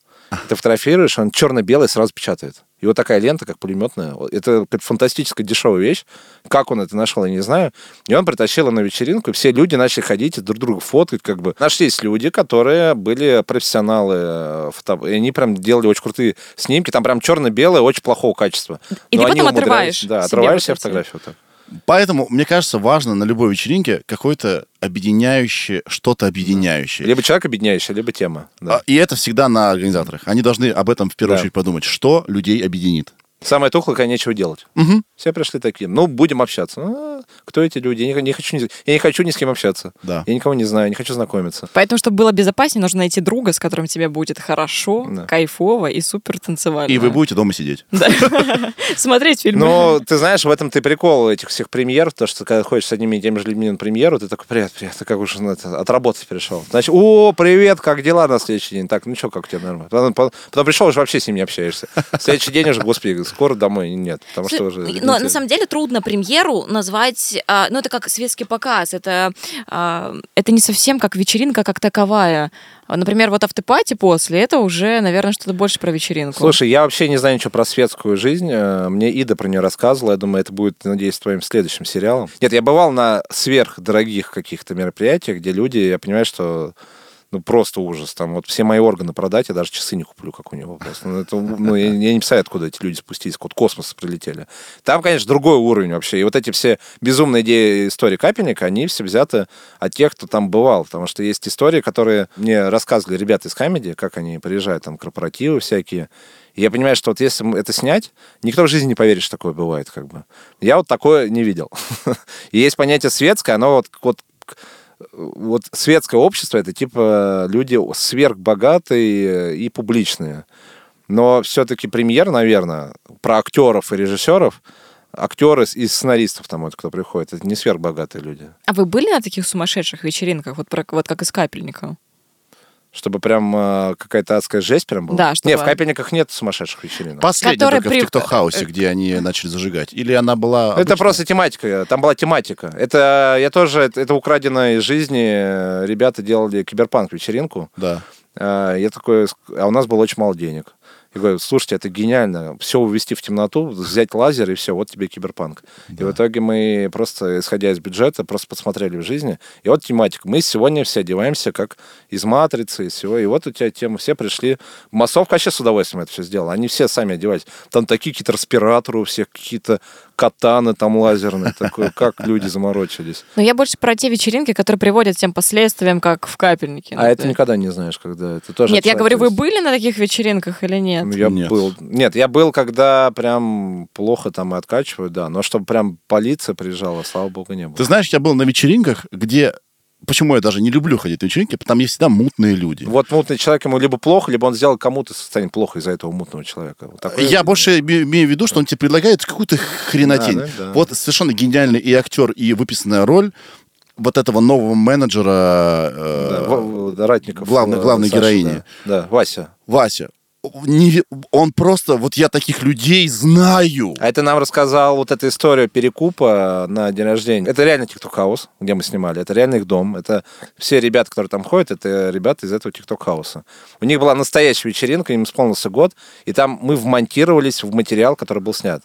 ты фотографируешь, он черно-белый сразу печатает. И вот такая лента, как пулеметная, это какая-то фантастическая дешевая вещь. Как он это нашел, я не знаю. И он притащил на вечеринку, и все люди начали ходить и друг друга фоткать. Как бы. Нашлись люди, которые были профессионалы, э, фото... и они прям делали очень крутые снимки. Там прям черно-белое, очень плохого качества. И Но ты потом отрываешь Да, отрываешь себе фотографию. вот так. Поэтому, мне кажется, важно на любой вечеринке какое-то объединяющее, что-то объединяющее. Либо человек объединяющий, либо тема. да. А, И это всегда на организаторах. Они должны об этом в первую Да. очередь подумать, что людей объединит. Самое тухлое, когда нечего делать. Мгм. Все пришли такие. Ну, будем общаться. А, кто эти люди? Я не, не хочу, ни- я не хочу ни с кем общаться. Да. Я никого не знаю, не хочу знакомиться. Поэтому, чтобы было безопаснее, нужно найти друга, с которым тебе будет хорошо, Да. кайфово и супер танцевально. И вы будете дома сидеть. Да. Смотреть фильмы. Но ты знаешь, в этом ты прикол этих всех премьер, то, что когда ходишь с одними и теми же людьми на премьеру, ты такой, привет, привет, ты как уж ну, это, отработать пришел. Значит, о, привет, как дела на следующий день? Так, ну что, как у тебя нормально? Потом, потом- потом пришел, уже вообще с ним не общаешься. Следующий день уже, господи, скоро домой нет, потому что уже... Но на самом деле трудно премьеру назвать, а, ну это как светский показ, это, а, это не совсем как вечеринка как таковая. Например, вот автопати после, это уже, наверное, что-то больше про вечеринку. Слушай, я вообще не знаю ничего про светскую жизнь. Э, Мне Ида про нее рассказывала. Я думаю, это будет, надеюсь, твоим следующим сериалом. Нет, я бывал на сверхдорогих каких-то мероприятиях, где люди, я понимаю, что ну, просто ужас. Там вот все мои органы продать, я даже часы не куплю, как у него просто. Ну, это, ну, я, я не представляю, откуда эти люди спустились, откуда космоса прилетели. Там, конечно, другой уровень вообще. И вот эти все безумные идеи истории капельника, они все взяты от тех, кто там бывал. Потому что есть истории, которые мне рассказывали ребята из Камеди, как они приезжают, там, корпоративы всякие. И я понимаю, что вот если это снять, никто в жизни не поверит, что такое бывает, как бы. Я вот такое не видел. И есть понятие светское, оно вот, вот вот светское общество это типа люди сверхбогатые и публичные. Но все-таки премьер, наверное, про актеров и режиссеров, актеры и сценаристов там вот кто приходит, это не сверхбогатые люди. А вы были на таких сумасшедших вечеринках, вот, про- вот как из капельника? Чтобы прям э, какая-то адская жесть прям была. Да, чтобы- Не, в капельниках нет сумасшедших вечеринок. Последняя Который только при- в TikTok house е, где они начали зажигать. Или она была... Это обычная? просто тематика. Там была тематика. Это я тоже, это, это украдено из жизни. Ребята делали киберпанк вечеринку. Да. А, Я такой, а у нас было очень мало денег. И говорю, слушайте, это гениально. Все увести в темноту, взять лазер, и все, вот тебе киберпанк. И в итоге мы просто, исходя из бюджета, просто посмотрели в жизни. И вот тематика. Мы сегодня все одеваемся как из матрицы, и всего. И вот у тебя тема. Все пришли. Массовка вообще с удовольствием это все сделала. Они все сами одевались. Там такие какие-то респираторы у всех, какие-то катаны там лазерные. Такое, как люди заморочились. Но я больше про те вечеринки, которые приводят к тем последствиям, как в капельнике. А это никогда не знаешь, когда это тоже... Нет, я говорю, вы были на таких вечеринках или нет? Ну, Я Нет. был. Нет, я был, когда прям плохо там и откачивают, да. Но чтобы прям полиция приезжала, слава богу, не было. Ты знаешь, я был на вечеринках, где... Почему я даже не люблю ходить на вечеринки? Потому есть всегда мутные люди. Вот мутный человек ему либо плохо, либо он сделал кому-то станет плохо из-за этого мутного человека. Вот такое- Я больше име- имею в виду, что он тебе предлагает какую-то хренотень. Да, да, да. Вот совершенно гениальный и актер, и выписанная роль вот этого нового менеджера э, Да, Ратников. главной- э, главной Саша, героини. Да. Да, Вася. Вася. Не- он просто, вот я таких людей знаю. А это нам рассказал вот эта история перекупа на день рождения. Это реально TikTok house, где мы снимали. Это реально их дом. Это все ребята, которые там ходят, это ребята из этого TikTok house а. У них была настоящая вечеринка, им исполнился год, и там мы вмонтировались в материал, который был снят.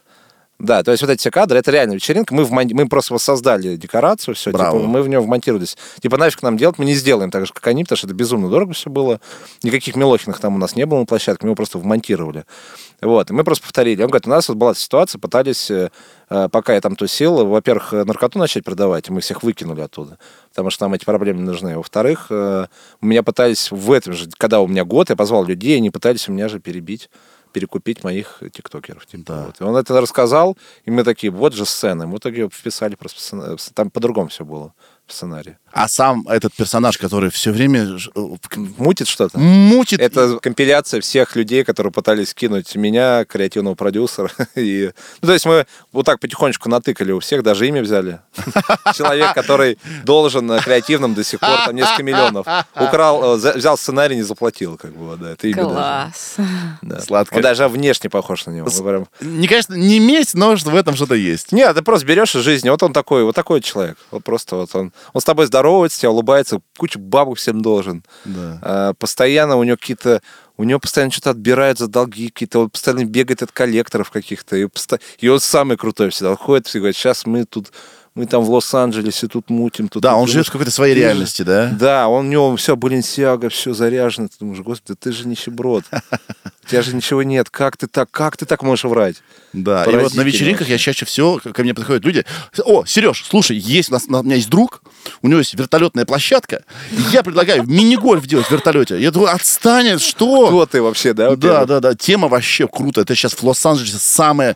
Да, то есть вот эти все кадры, это реально вечеринка. Мы, вмон- мы просто воссоздали декорацию, все, Браво. типа, мы в нее вмонтировались. Типа, нафиг нам делать, мы не сделаем так же, как они, потому что это безумно дорого все было. Никаких Милохиных там у нас не было на площадке, мы его просто вмонтировали. Вот, и мы просто повторили. Он говорит, у нас вот была ситуация, пытались, э, э, пока я там тусил, во-первых, э, наркоту начать продавать, и мы всех выкинули оттуда, потому что нам эти проблемы не нужны. Во-вторых, меня пытались в этом же, когда у меня год, я позвал людей, они пытались у меня же перебить перекупить моих тиктокеров. Типа, Да. вот. И он это рассказал, и мы такие, вот же сцена. Мы в итоге вписали просто Там по-другому все было в сценарии. А сам этот персонаж, который все время э, Мутит что-то? мутит. Это компиляция всех людей, которые пытались кинуть меня, креативного продюсера. И... Ну, то есть мы вот так потихонечку натыкали у всех, даже имя взяли. Человек, который должен на креативном до сих пор там несколько миллионов. Украл, э, взял сценарий, не заплатил, как бы, да, это имя даже. Класс. Да. Сладко. Он даже внешне похож на него. Прям- Не, конечно, не месть, но в этом что-то есть. Нет, ты просто берешь из жизни. Вот он такой, вот такой человек. Вот просто вот он. Он с тобой здоровается, тебя улыбается, кучу бабок всем должен. Да. А, постоянно у него какие-то у него постоянно что-то отбирают за долги какие-то, он постоянно бегает от коллекторов каких-то. И, посто- и он самый крутой всегда. Он ходит и говорит, сейчас мы тут, мы там в Лос-Анджелесе тут мутим. Тут Да, он тут». живет в какой-то своей реальности, да? Да, он у него все, Баленсиага, все заряжено. Ты думаешь, господи, ты же нищеброд. У тебя же ничего нет. Как ты так, как ты так можешь врать? Да, и вот на вечеринках я чаще всего, ко мне подходят люди, о, Сереж, слушай, есть у, нас, у меня есть друг, у него есть вертолетная площадка, я предлагаю мини-гольф делать в вертолете. Я думаю, отстанет, что? Кто ты вообще, да? Да, да, да, тема вообще круто. Это сейчас в Лос-Анджелесе самое...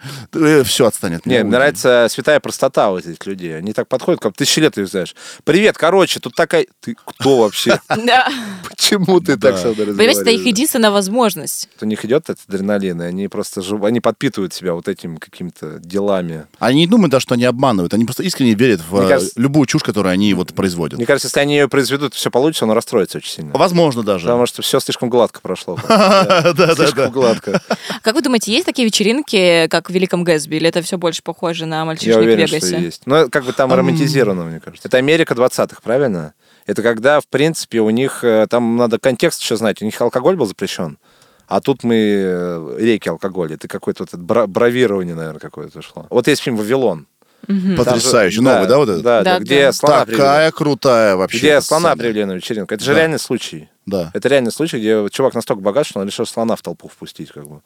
все отстанет. Не, мне нравится святая простота вот этих людей. Они так подходят, как тысячи лет их знаешь. Привет, короче, тут такая... Ты кто вообще? Да. Почему ты так со мной Понимаете, это их единственная возможность. У них идет этот адреналин, и они просто жив- они подпитывают себя вот этими какими-то делами. Они не думают, да, что они обманывают. Они просто искренне верят в Мне э, кажется- любую чушь, которую они вот производят. Мне кажется, если они ее произведут, все получится, он расстроится очень сильно. Возможно даже. Потому что все слишком гладко прошло. Да, Да, да, Слишком гладко. Как вы думаете, есть такие вечеринки, как в Великом Гэсби, или это все больше похоже на мальчишник в уверен, что Вегасе? есть. Но как бы там романтизировано, мне кажется. Это Америка 20-х, правильно? Это когда, в принципе, у них... э, Там надо контекст еще знать. У них алкоголь был запрещен. А тут мы э, реки алкоголя. Это какое-то вот бравирование, наверное, какое-то шло. Вот есть фильм «Вавилон». Потрясающе. Там же- Новый, да, вот этот? Да, да, Да, где да. слона привели. Такая крутая вообще. Где слона сцена. привели на вечеринку. Это же Да. реальный случай. Да. Это реальный случай, где чувак настолько богат, что он решил слона в толпу впустить. Как бы.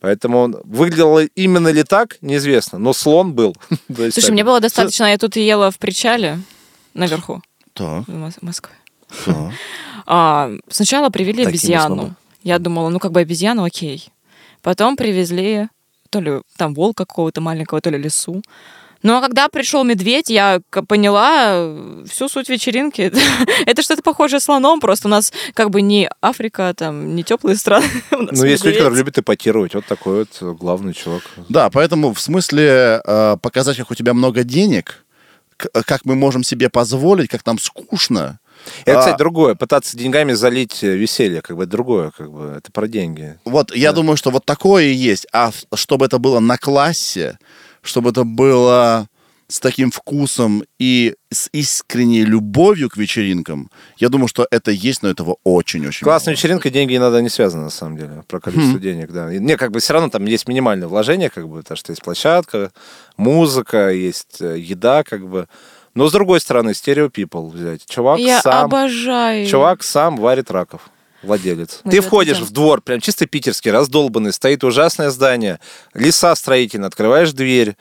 Поэтому он... выглядело именно ли так, неизвестно. Но слон был. Слушай, так. мне было достаточно, я тут ела в причале наверху, Так, в Мос- Москве. А, сначала привели Такими обезьяну. Я думала, ну как бы обезьяну, окей. Потом привезли то ли там волка какого-то маленького, то ли лису. Ну а когда пришел медведь, я поняла э, всю суть вечеринки. Это что-то похожее с слоном, просто у нас как бы не Африка, там, не теплые страны. у нас Ну, есть люди, которые любят эпатировать. Вот такой вот э, главный чувак. Да, поэтому в смысле э, показать, как у тебя много денег, как мы можем себе позволить, как нам скучно. Это, А, кстати, другое. Пытаться деньгами залить э, веселье, как бы это другое, как бы это про деньги. Вот я думаю, что вот такое и есть. А чтобы это было на классе, чтобы это было с таким вкусом и с искренней любовью к вечеринкам, я думаю, что это есть, но этого очень-очень Классная мало. вечеринка, деньги иногда не связаны, на самом деле, про количество Хм. денег, да. И, Не, как бы все равно там есть минимальное вложение, как бы, потому что есть площадка, музыка, есть э, еда, как бы. Но с другой стороны, стерео people взять. Чувак Я сам, обожаю. чувак сам варит раков. Владелец. Мы Ты это входишь в двор, прям чисто питерский, раздолбанный, стоит ужасное здание, леса строительные, открываешь дверь,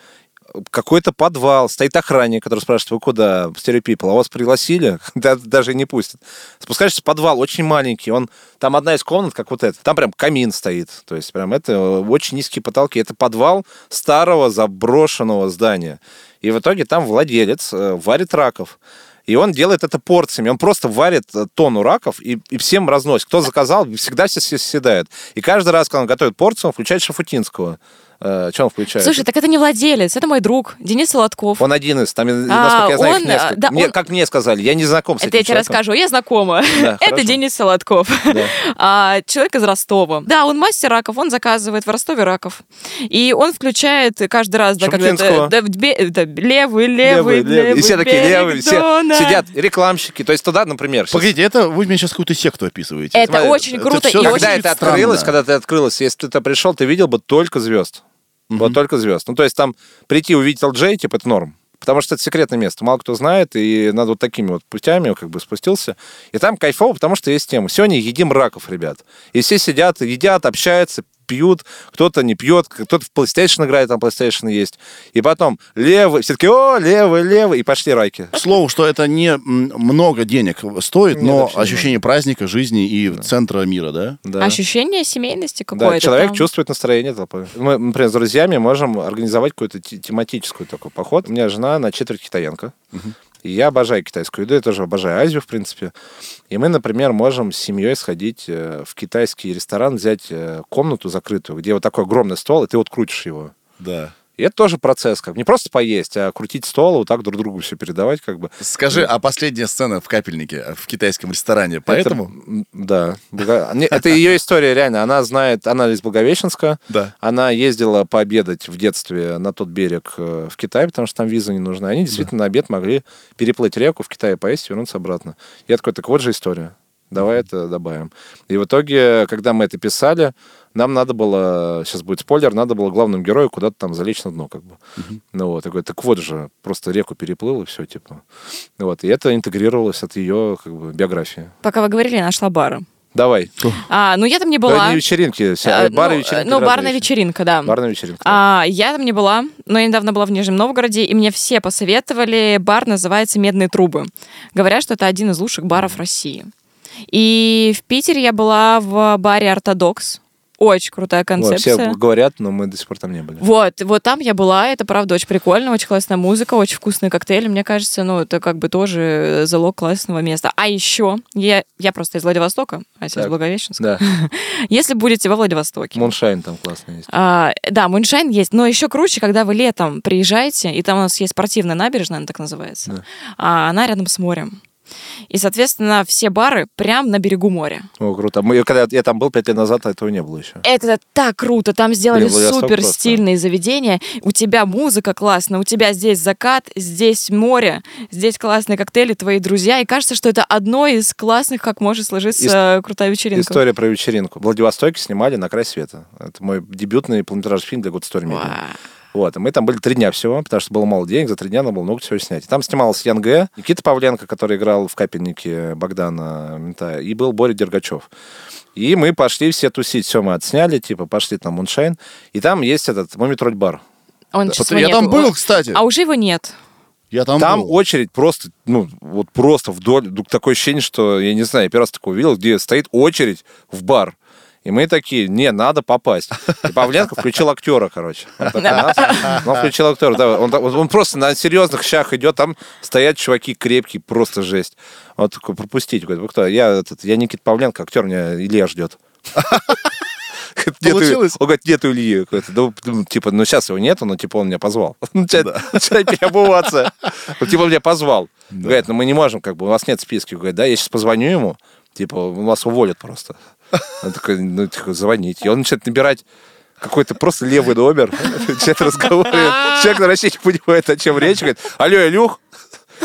какой-то подвал, стоит охранник, который спрашивает, вы куда, в People, а вас пригласили? Да, Даже не пустят. Спускаешься в подвал, очень маленький, он, там одна из комнат, как вот эта, там прям камин стоит, то есть прям это э, очень низкие потолки, это подвал старого заброшенного здания. И в итоге там владелец э, варит раков. И он делает это порциями. Он просто варит э, тонну раков и, и всем разносит. Кто заказал, всегда все се- съедают. И каждый раз, когда он готовит порцию, он включает Шафутинского. Э, что он включает? Слушай, так это не владелец, это мой друг, Денис Солодков. Он один из, там, А, насколько я знаю, их он, несколько. да, Мне- он- Как мне сказали, я не знаком с Это этим я тебе человеком. расскажу, я знакома. Да, Это. Денис Солодков. Да. А, Человек из Ростова. Да, он мастер раков, он заказывает в Ростове раков. И он включает каждый раз, да, когда это, да, бе- это левый, левый, Левый, левый. И все такие левые, все сидят, рекламщики. То есть туда, например, сейчас- Погодите, это вы мне сейчас какую-то секту описываете. Это Смотри, очень это круто и так когда очень... это открылось, когда ты открылось, если ты туда пришел, ты видел бы только звезд. Вот только звезд. Ну, то есть там прийти увидеть LJ, типа, это норм. Потому что это секретное место, мало кто знает, и надо вот такими вот путями как бы спустился. И там кайфово, потому что есть тема. Сегодня едим раков, ребят. И все сидят, едят, общаются, пьют, кто-то не пьет, кто-то в PlayStation играет, там PlayStation есть. И потом левый, все таки о, левый, левый, и пошли раки. К слову, что это не много денег стоит, Нет, но ощущение праздника, жизни и центра мира, да? Да. Ощущение семейности Да, какое-то. человек там. чувствует настроение толпы. Мы, например, с друзьями можем организовать какой-то те- тематический такой поход. У меня жена на четверть китаянка. И я обожаю китайскую еду, я тоже обожаю Азию, в принципе. И мы, например, можем с семьей сходить э, в китайский ресторан, взять э, комнату закрытую, где вот такой огромный стол, и ты вот крутишь его. Да. И это тоже процесс, как не просто поесть, а крутить стол, вот так друг другу все передавать, как бы. Скажи, а последняя сцена в капельнике, в китайском ресторане, поэтому? Это, да. Это ее история, реально. Она знает, она из Благовещенска. Да. Она ездила пообедать в детстве на тот берег э, в Китай, потому что там виза не нужна. Они действительно на обед могли переплыть реку в Китае, поесть и вернуться обратно. Я такой, так вот же история. Давай это добавим. И в итоге, когда мы это писали, нам надо было, сейчас будет спойлер, надо было главному герою куда-то там залечь на дно, как бы. Ну вот, такой, так вот же, просто реку переплыл и все, типа. Вот, и это интегрировалось от ее, как бы, биографии. Пока вы говорили, я нашла бары. Давай. А, ну я там не была. не вечеринки, А, бары ну, вечеринки. Ну, барная вещи. вечеринка, да. Барная вечеринка. А, я там не была, но я недавно была в Нижнем Новгороде, и мне все посоветовали. Бар называется «Медные трубы». Говорят, что это один из лучших баров России. И в Питере я была в баре «Ортодокс». Очень крутая Вот, концепция. все говорят, но мы до сих пор там не были. Вот, вот там я была, это правда очень прикольно, очень классная музыка, очень вкусные коктейли, мне кажется, ну, это как бы тоже залог классного места. А еще, я, я просто из Владивостока, а сейчас Так. Благовещенск. Да, Если будете во Владивостоке, Moonshine там классный есть. а, да, Moonshine есть, но еще круче, когда вы летом приезжаете, и там у нас есть спортивная набережная, она так называется, Да. а она рядом с морем. И, соответственно, все бары прям на берегу моря. О, круто. Мы, когда я там был пять лет назад, а этого не было еще. Это так круто, там сделали Блин, супер стильные заведения. У тебя музыка классная, у тебя здесь закат, здесь море, здесь классные коктейли, твои друзья. И кажется, что это одно из классных, как может сложиться крутая вечеринка. История про вечеринку. Владивостоке снимали «На край света». Это мой дебютный полнометражный фильм для Good Story Media. Вот, и мы там были три дня всего, потому что было мало денег, за три дня надо было много всего снять. И там снимался Ян Г, Никита Павленко, который играл в «Капельнике» Богдана Мента, и был Боря Дергачев. И мы пошли все тусить, все мы отсняли, типа пошли там Муншайн, и там есть этот Мумитроль бар. Он сейчас я его там нету. был, кстати. А уже его нет. Я там, Там был. очередь просто, ну, вот просто вдоль, такое ощущение, что, я не знаю, я первый раз такое увидел, где стоит очередь в бар. И мы такие, не, надо попасть. И Павленко включил актера, короче. Он, такой, «Нас?» Он включил актера, да. Он, он- просто на серьезных щах идет, там стоят чуваки крепкие, просто жесть. Он такой, пропустите. Говорит, вы кто? Я, этот, я Никит Павленко, актер, меня Илья ждет. Говорит, «Нет у- Получилось? Он говорит, нет у Ильи. Говорит, «Да, ну, типа, ну сейчас его нету, но типа он меня позвал. Начинает переобуваться. Типа он меня позвал. Говорит, ну мы не можем, как бы, у вас нет списка. Говорит, да, я сейчас позвоню ему, типа, вас уволят просто. Он такой, ну, тихо, звонить. И он начинает набирать какой-то просто левый номер, человек разговаривает, человек на России не понимает, о чем речь, говорит, алло, Илюх,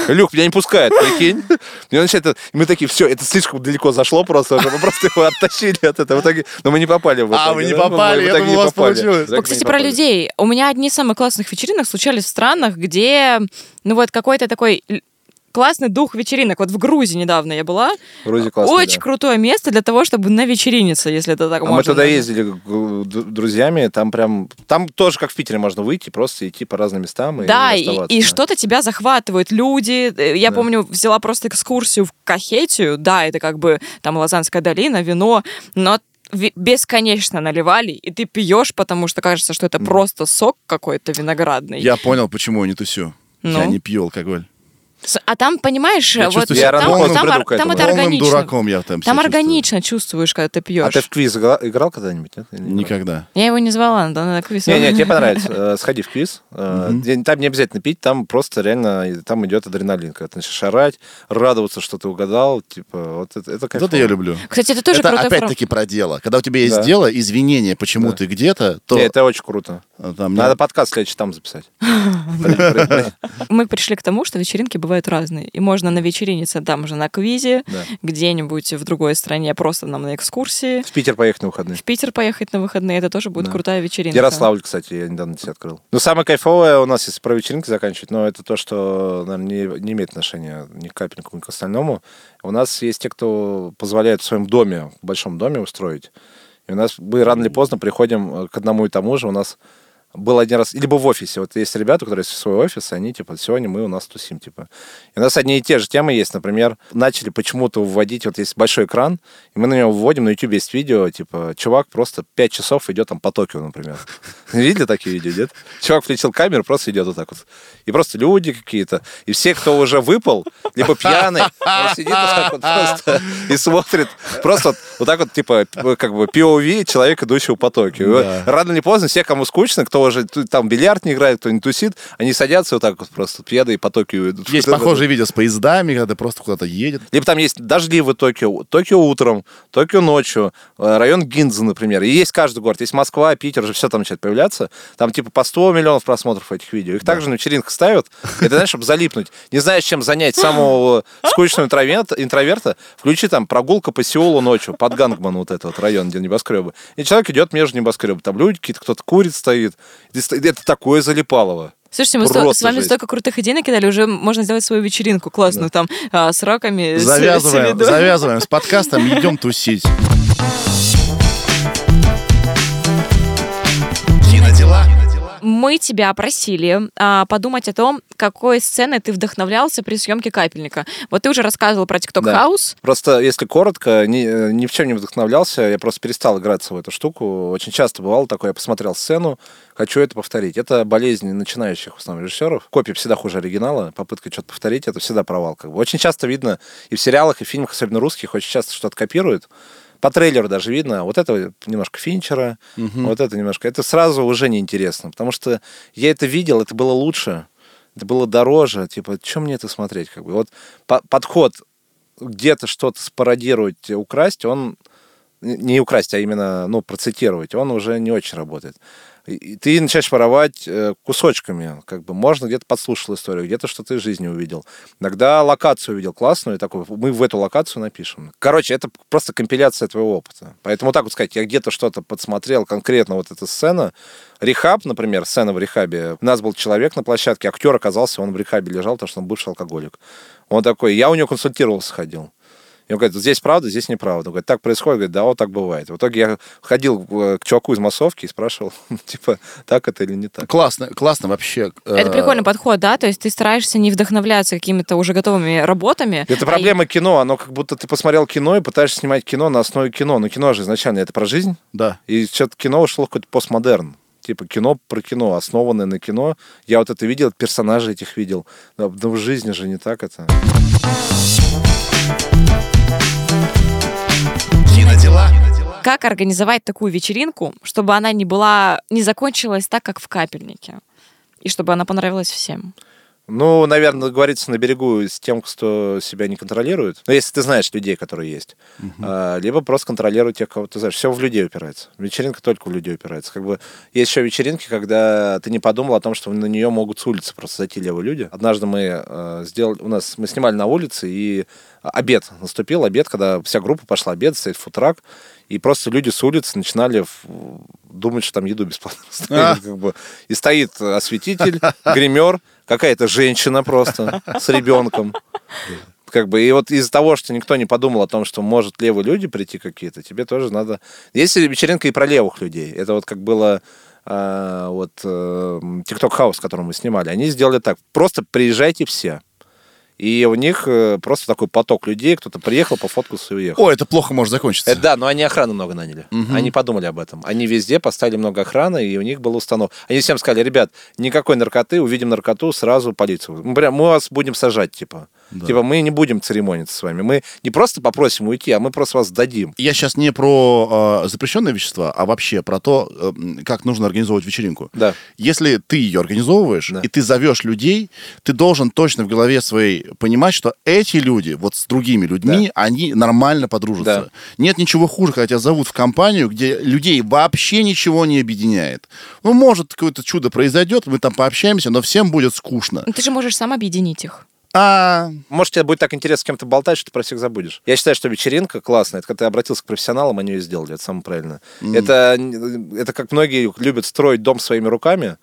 Люк, меня не пускает, прикинь. И он начинает, и мы такие, все, это слишком далеко зашло просто, мы просто его оттащили от этого. В итоге, но мы не попали в А, итоге, вы не да? попали, я думал, не у вас получилось. Ну, кстати, про людей. У меня одни из самых классных вечеринок случались в странах, где, ну вот какой-то такой классный дух вечеринок. Вот в Грузии недавно я была. Грузия классная, Очень да. крутое место для того, чтобы на вечериниться, если это так А можно. мы туда назвать. ездили друзьями, там прям, там тоже как в Питере можно выйти, просто идти по разным местам и Да, и, и да. что-то тебя захватывает. Люди, э, я Да. помню, взяла просто экскурсию в Кахетию, да, это как бы там Лозанская долина, вино, но бесконечно наливали, и ты пьешь, потому что кажется, что это просто сок какой-то виноградный. Я понял, почему я не тусю. Я Ну? не пью алкоголь. А там, понимаешь, Я вот чувствую себя там, там, этому. там это органично. дураком я там Там органично чувствуешь, когда ты пьешь. А ты в квиз играл, играл когда-нибудь? нет? Чувствую. Никогда. Я его не звала, да, на квиз. Не, не, тебе понравится. Э, Сходи в квиз. Э, Там не обязательно пить, там просто реально там идет адреналин. Когда ты начинаешь орать, радоваться, что ты угадал. Типа, вот это, это Вот это я люблю. Кстати, это тоже это опять-таки про дело. Когда у тебя есть Да. дело, извинения, почему Да. ты где-то, то это очень круто. там, Надо подкаст следующий там записать. Мы пришли к тому, что вечеринки бывают разные. И можно на вечериниться там же на квизе, Да. где-нибудь в другой стране, просто нам на экскурсии. В Питер поехать на выходные. В Питер поехать на выходные, это тоже будет Да. крутая вечеринка. Ярославль, кстати, я недавно себе открыл. Ну, самое кайфовое у нас, если про вечеринки заканчивать, но это то, что, наверное, не, не имеет отношения ни к капельнику, ни к остальному. У нас есть те, кто позволяет в своем доме, в большом доме устроить. И у нас мы рано или поздно приходим э, к одному и тому же. У нас был один раз, либо в офисе. Вот есть ребята, которые есть свой офис, они, типа, сегодня мы у нас тусим, типа. И у нас одни и те же темы есть. Например, начали почему-то вводить, вот есть большой экран, и мы на него вводим, на YouTube есть видео, типа, чувак просто 5 часов идет там по Токио, например. Видели такие видео, нет? Чувак включил камеру, просто идет вот так вот. И просто люди какие-то. И все, кто уже выпал, либо пьяный, он сидит вот так вот просто и смотрит. Просто вот, вот так вот, типа, как бы POV человека, идущего по Токио. Рано или поздно все, кому скучно, кто уже ту- там бильярд не играет, кто не тусит, они садятся вот так вот просто пьяные по Токио идут. Есть похожие видео с поездами, когда просто куда-то едет. Либо там есть дождливый Токио, Токио утром, Токио ночью, э, район Гинза, например. И есть каждый город. Есть Москва, Питер, уже все там начинает появляться. Там типа по 100 миллионов просмотров этих видео. Их также на вечеринках ставят. Это, знаешь, чтобы залипнуть. Не знаешь, чем занять самого скучного интроверта, интроверта, включи там прогулка по Сеулу ночью, под Гангман, вот этот вот район, где небоскребы. И человек идет между небоскребами. Там люди какие-то, кто-то курит, стоит. Это такое залипалово. Слушайте, мы сто- с вами жесть. столько крутых идей накидали, уже можно сделать свою вечеринку классную там а, с раками. с- с Завязываем, виду. завязываем с подкастом, идем тусить. Мы тебя просили а, подумать о том, какой сценой ты вдохновлялся при съемке капельника. Вот ты уже рассказывал про TikTok Да. House. Просто, если коротко, ни, э, ни в чем не вдохновлялся, я просто перестал играться в эту штуку. Очень часто бывало такое, я посмотрел сцену, хочу это повторить. Это болезнь начинающих в основном режиссеров. Копия всегда хуже оригинала, попытка что-то повторить, это всегда провал. Как бы. Очень часто видно и в сериалах, и в фильмах, особенно русских, очень часто что-то копируют. По трейлеру даже видно, вот это немножко Финчера, вот это немножко. Это сразу уже неинтересно, потому что я это видел, это было лучше, это было дороже. Типа, чем мне это смотреть? Как бы? Вот по- подход где-то что-то спародировать, украсть, он не украсть, а именно, ну, процитировать, он уже не очень работает. И- ты начинаешь воровать э, кусочками, как бы, можно где-то подслушал историю, где-то что-то из жизни увидел. Иногда локацию увидел классную, и такой, мы в эту локацию напишем. Короче, это просто компиляция твоего опыта. Поэтому так вот сказать, я где-то что-то подсмотрел, конкретно вот эта сцена. Рехаб, например, сцена в рехабе. У нас был человек на площадке, актер оказался, он в рехабе лежал, потому что он бывший алкоголик. Он такой, я у него консультировался, ходил. И он говорит, здесь правда, здесь неправда. Он говорит, так происходит, говорит, да, вот так бывает. В итоге я ходил э, к чуваку из массовки и спрашивал, типа, так это или не так. Классно, классно вообще. Это Э, прикольный подход, да? То есть ты стараешься не вдохновляться какими-то уже готовыми работами. Это а проблема кино, оно как будто ты посмотрел кино и пытаешься снимать кино на основе кино. Но кино же изначально это про жизнь, Да. и что-то кино ушло в какой-то постмодерн. Типа кино про кино, основанное на кино. Я вот это видел, персонажей этих видел. Но в жизни же не так это. Кинодела. Как организовать такую вечеринку, чтобы она не была, не закончилась так, как в капельнике? И чтобы она понравилась всем? Ну, наверное, говорится на берегу с тем, кто себя не контролирует. Но если ты знаешь людей, которые есть. А, либо просто контролируй тех, кого ты знаешь. Все в людей упирается. Вечеринка только в людей упирается. Как бы есть еще вечеринки, когда ты не подумал о том, что на нее могут с улицы просто зайти левые люди. Однажды мы э, сделали, у нас мы снимали на улице, и обед наступил, обед, когда вся группа пошла обед, стоит футрак, и просто люди с улицы начинали думать, что там еду бесплатно А. как бы. И стоит осветитель, гример, какая-то женщина просто с ребенком. Как бы, и вот из-за того, что никто не подумал о том, что может левые люди прийти какие-то, тебе тоже надо... Есть вечеринка и про левых людей. Это вот как было а, вот TikTok House, который мы снимали. Они сделали так. Просто приезжайте все. И у них э, просто такой поток людей, кто-то приехал, пофоткался и уехал. О, это плохо может закончиться. Это да, но они охрану много наняли. Они подумали об этом. Они везде поставили много охраны, и у них был установ. Они всем сказали, ребят, никакой наркоты, увидим наркоту, сразу полицию. Мы, прям, мы вас будем сажать, типа. Да. Типа, мы не будем церемониться с вами. Мы не просто попросим уйти, а мы просто вас дадим. Я сейчас не про э, запрещенные вещества, а вообще про то, э, как нужно организовывать вечеринку. Да. Если ты ее организовываешь, Да. и ты зовешь людей, ты должен точно в голове своей понимать, что эти люди вот с другими людьми, они нормально подружатся. Да. Нет ничего хуже, когда тебя зовут в компанию, где людей вообще ничего не объединяет. Ну, может, какое-то чудо произойдет, мы там пообщаемся, но всем будет скучно. Ну, Ты же можешь сам объединить их. А, Может, тебе будет так интересно с кем-то болтать, что ты про всех забудешь. Я считаю, что вечеринка классная. Это когда ты обратился к профессионалам, они ее сделали. Это самое правильное. Это, это как многие любят строить дом своими руками.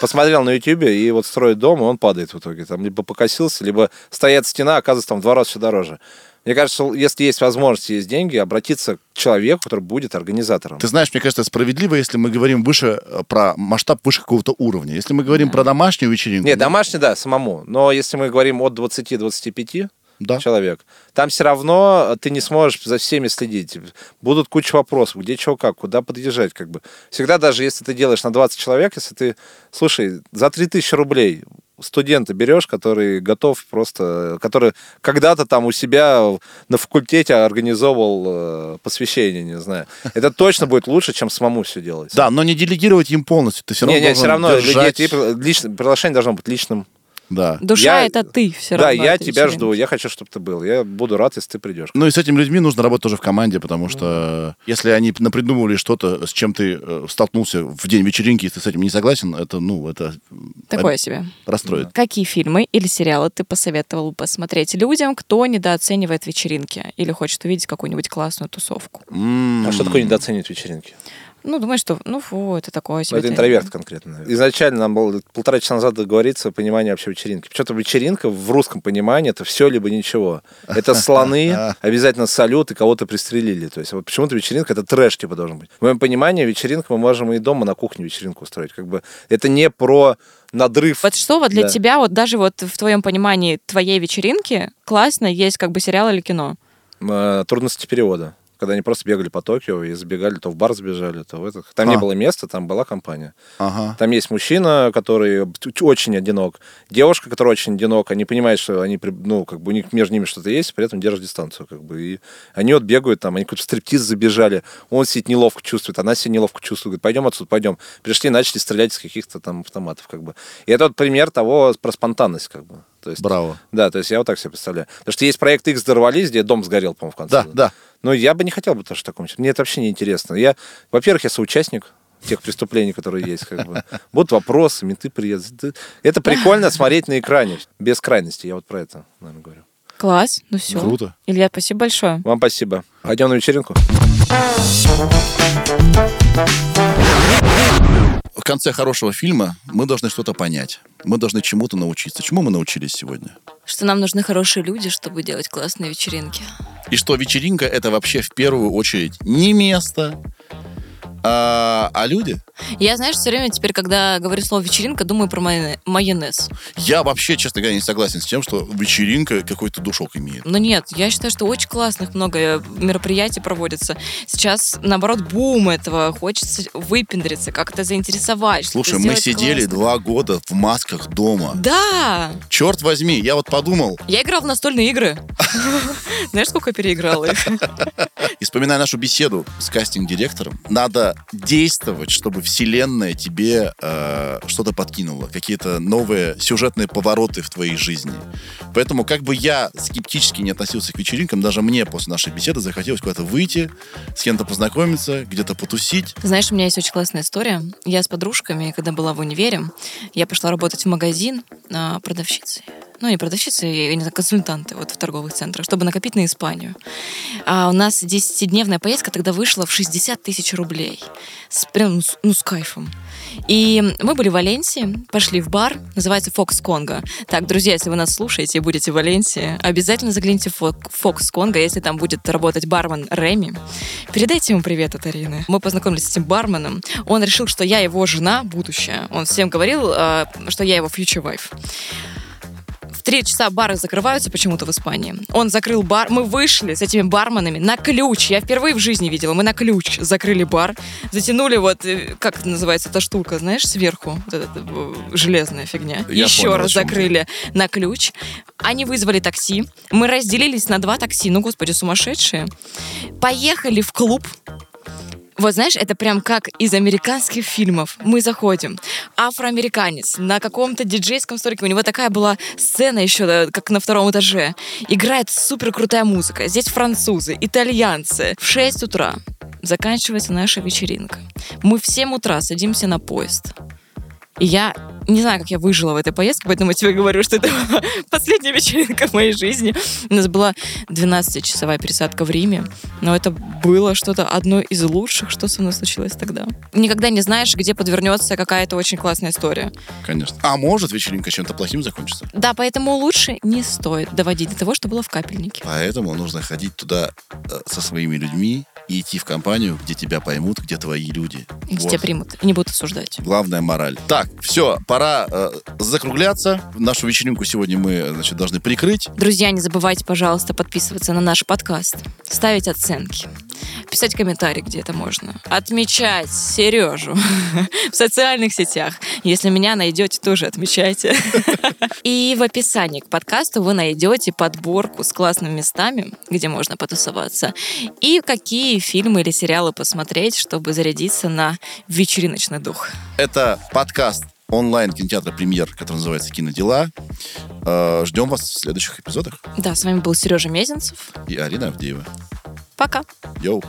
Посмотрел на Ютьюбе, и вот строит дом, и он падает в итоге. Там либо покосился, либо стоят стена, оказывается, там в два раза все дороже. Мне кажется, если есть возможность, есть деньги, обратиться к человеку, который будет организатором. Ты знаешь, мне кажется, справедливо, если мы говорим выше э, про масштаб выше какого-то уровня. Если мы говорим про домашнюю вечеринку, Нет, домашний, да, самому. Но если мы говорим от 20-25, да. человек. Там все равно ты не сможешь за всеми следить. Будут куча вопросов, где чего как, куда подъезжать. Как бы. Всегда, даже если ты делаешь на 20 человек, если ты, слушай, за 3000 рублей студента берешь, который готов просто, который когда-то там у себя на факультете организовывал э, посвящение, не знаю. Это точно будет лучше, чем самому все делать. Да, но не делегировать им полностью. Ты все равно не, не, все равно держать- лично- приглашение должно быть личным. Да. Душа Я- это ты все да, равно. я этой тебя жду, я хочу, чтобы ты был. Я буду рад, если ты придешь. Ну и с этими людьми нужно работать тоже в команде, потому что если они напридумывали что-то, с чем ты э, столкнулся в день вечеринки, и ты с этим не согласен, это, ну, это Такое э, себе. расстроит. Какие фильмы или сериалы ты посоветовал бы посмотреть людям, кто недооценивает вечеринки или хочет увидеть какую-нибудь классную тусовку? М. А что такое недооценивать вечеринки? Ну, думаешь, что, ну, фу, это такое себе. Ну, это интроверт конкретно. наверное. Изначально нам было полтора часа назад договориться понимание вообще вечеринки. Почему-то вечеринка в русском понимании это все либо ничего. Это слоны, обязательно салют и кого-то пристрелили. То есть вот почему-то вечеринка это трэш типа должен быть. В моем понимании вечеринка мы можем и дома на кухне вечеринку устроить. Как бы это не про надрыв. Вот что вот для Да. тебя, вот даже вот в твоем понимании твоей вечеринки классно есть как бы сериал или кино? э, трудности перевода. Когда они просто бегали по Токио и забегали, то в бар забежали, то в этот. Там не А. было места, там была компания. Ага. Там есть мужчина, который очень одинок, девушка, которая очень одинок, они понимают, что они, ну, как бы у них между ними что-то есть, при этом держат дистанцию, как бы, и они вот бегают там, они какой-то стриптиз забежали, он сидит неловко чувствует, она себя неловко чувствует, говорит, пойдем отсюда, пойдем. Пришли, начали стрелять из каких-то там автоматов, как бы. И это вот пример того, про спонтанность, как бы. То есть, Браво. Да, то есть я вот так себе представляю. Потому что есть проект X дорвались, где дом сгорел, по-моему, в конце. Да, да. Но я бы не хотел бы тоже в таком. Мне это вообще не интересно. Я, во-первых, я соучастник тех преступлений, которые есть. Как бы. Будут вопросы, менты приедут. Это прикольно смотреть на экране, без крайности. Я вот про это, наверное, говорю. Класс, ну все. Круто. Илья, спасибо большое. Вам спасибо. Пойдем на вечеринку? В конце хорошего фильма мы должны что-то понять. Мы должны чему-то научиться. Чему мы научились сегодня? Что нам нужны хорошие люди, чтобы делать классные вечеринки. И что вечеринка это вообще в первую очередь не место, а, а люди. Я, знаешь, все время теперь, когда говорю слово вечеринка, думаю про майоне- майонез. Я вообще, честно говоря, не согласен с тем, что вечеринка какой-то душок имеет. Но нет, я считаю, что очень классных много э, мероприятий проводится. Сейчас, наоборот, бум этого. Хочется выпендриться, как-то заинтересовать. Слушай, мы сидели классно. два года в масках дома. Да! Черт возьми, я вот подумал, Я играл в настольные игры. Знаешь, сколько я переиграла их? и вспоминая нашу беседу с кастинг-директором, надо действовать, чтобы вселенная тебе э, что-то подкинула, какие-то новые сюжетные повороты в твоей жизни. Поэтому как бы я скептически не относился к вечеринкам, даже мне после нашей беседы захотелось куда-то выйти, с кем-то познакомиться, где-то потусить. Знаешь, у меня есть очень классная история. Я с подружками, когда была в универе, я пошла работать в магазин а, продавщицей ну, не продавщицы, я не знаю, консультанты вот в торговых центрах, чтобы накопить на Испанию. А у нас 10-дневная поездка тогда вышла в 60 тысяч рублей. С, прям, ну, с кайфом. И мы были в Валенсии, пошли в бар, называется Фокс Конго. Так, друзья, если вы нас слушаете и будете в Валенсии, обязательно загляните в Фокс Конго, если там будет работать бармен Реми. Передайте ему привет от Арины. Мы познакомились с этим барменом. Он решил, что я его жена будущая. Он всем говорил, а, что я его future wife три часа бары закрываются почему-то в Испании. Он закрыл бар. Мы вышли с этими барменами на ключ. Я впервые в жизни видела. Мы на ключ закрыли бар. Затянули вот, э, как это называется, эта штука, знаешь, сверху. Вот эта э, железная фигня. Я Еще понял, раз закрыли на ключ. Они вызвали такси. Мы разделились на два такси. Ну, господи, сумасшедшие. Поехали в клуб вот знаешь, это прям как из американских фильмов. Мы заходим, афроамериканец на каком-то диджейском столике, у него такая была сцена еще, как на втором этаже. Играет супер крутая музыка. Здесь французы, итальянцы. В 6 утра заканчивается наша вечеринка. Мы в 7 утра садимся на поезд. И я не знаю, как я выжила в этой поездке, поэтому я тебе говорю, что это последняя вечеринка в моей жизни. У нас была 12-часовая пересадка в Риме, но это было что-то одно из лучших, что со мной случилось тогда. Никогда не знаешь, где подвернется какая-то очень классная история. Конечно. А может вечеринка чем-то плохим закончится? Да, поэтому лучше не стоит доводить до того, что было в капельнике. Поэтому нужно ходить туда э, со своими людьми, и идти в компанию, где тебя поймут, где твои люди. Где вот. тебя примут и не будут осуждать. Главная мораль. Так, все, пора э, закругляться. Нашу вечеринку сегодня мы значит, должны прикрыть. Друзья, не забывайте, пожалуйста, подписываться на наш подкаст, ставить оценки, писать комментарии, где это можно, отмечать Сережу в социальных сетях. Если меня найдете, тоже отмечайте. И в описании к подкасту вы найдете подборку с классными местами, где можно потусоваться, и какие фильмы или сериалы посмотреть, чтобы зарядиться на вечериночный дух. Это подкаст онлайн кинотеатра «Премьер», который называется «Кинодела». Э, ждем вас в следующих эпизодах. Да, с вами был Сережа Мезенцев. И Арина Авдеева. Пока. Йоу.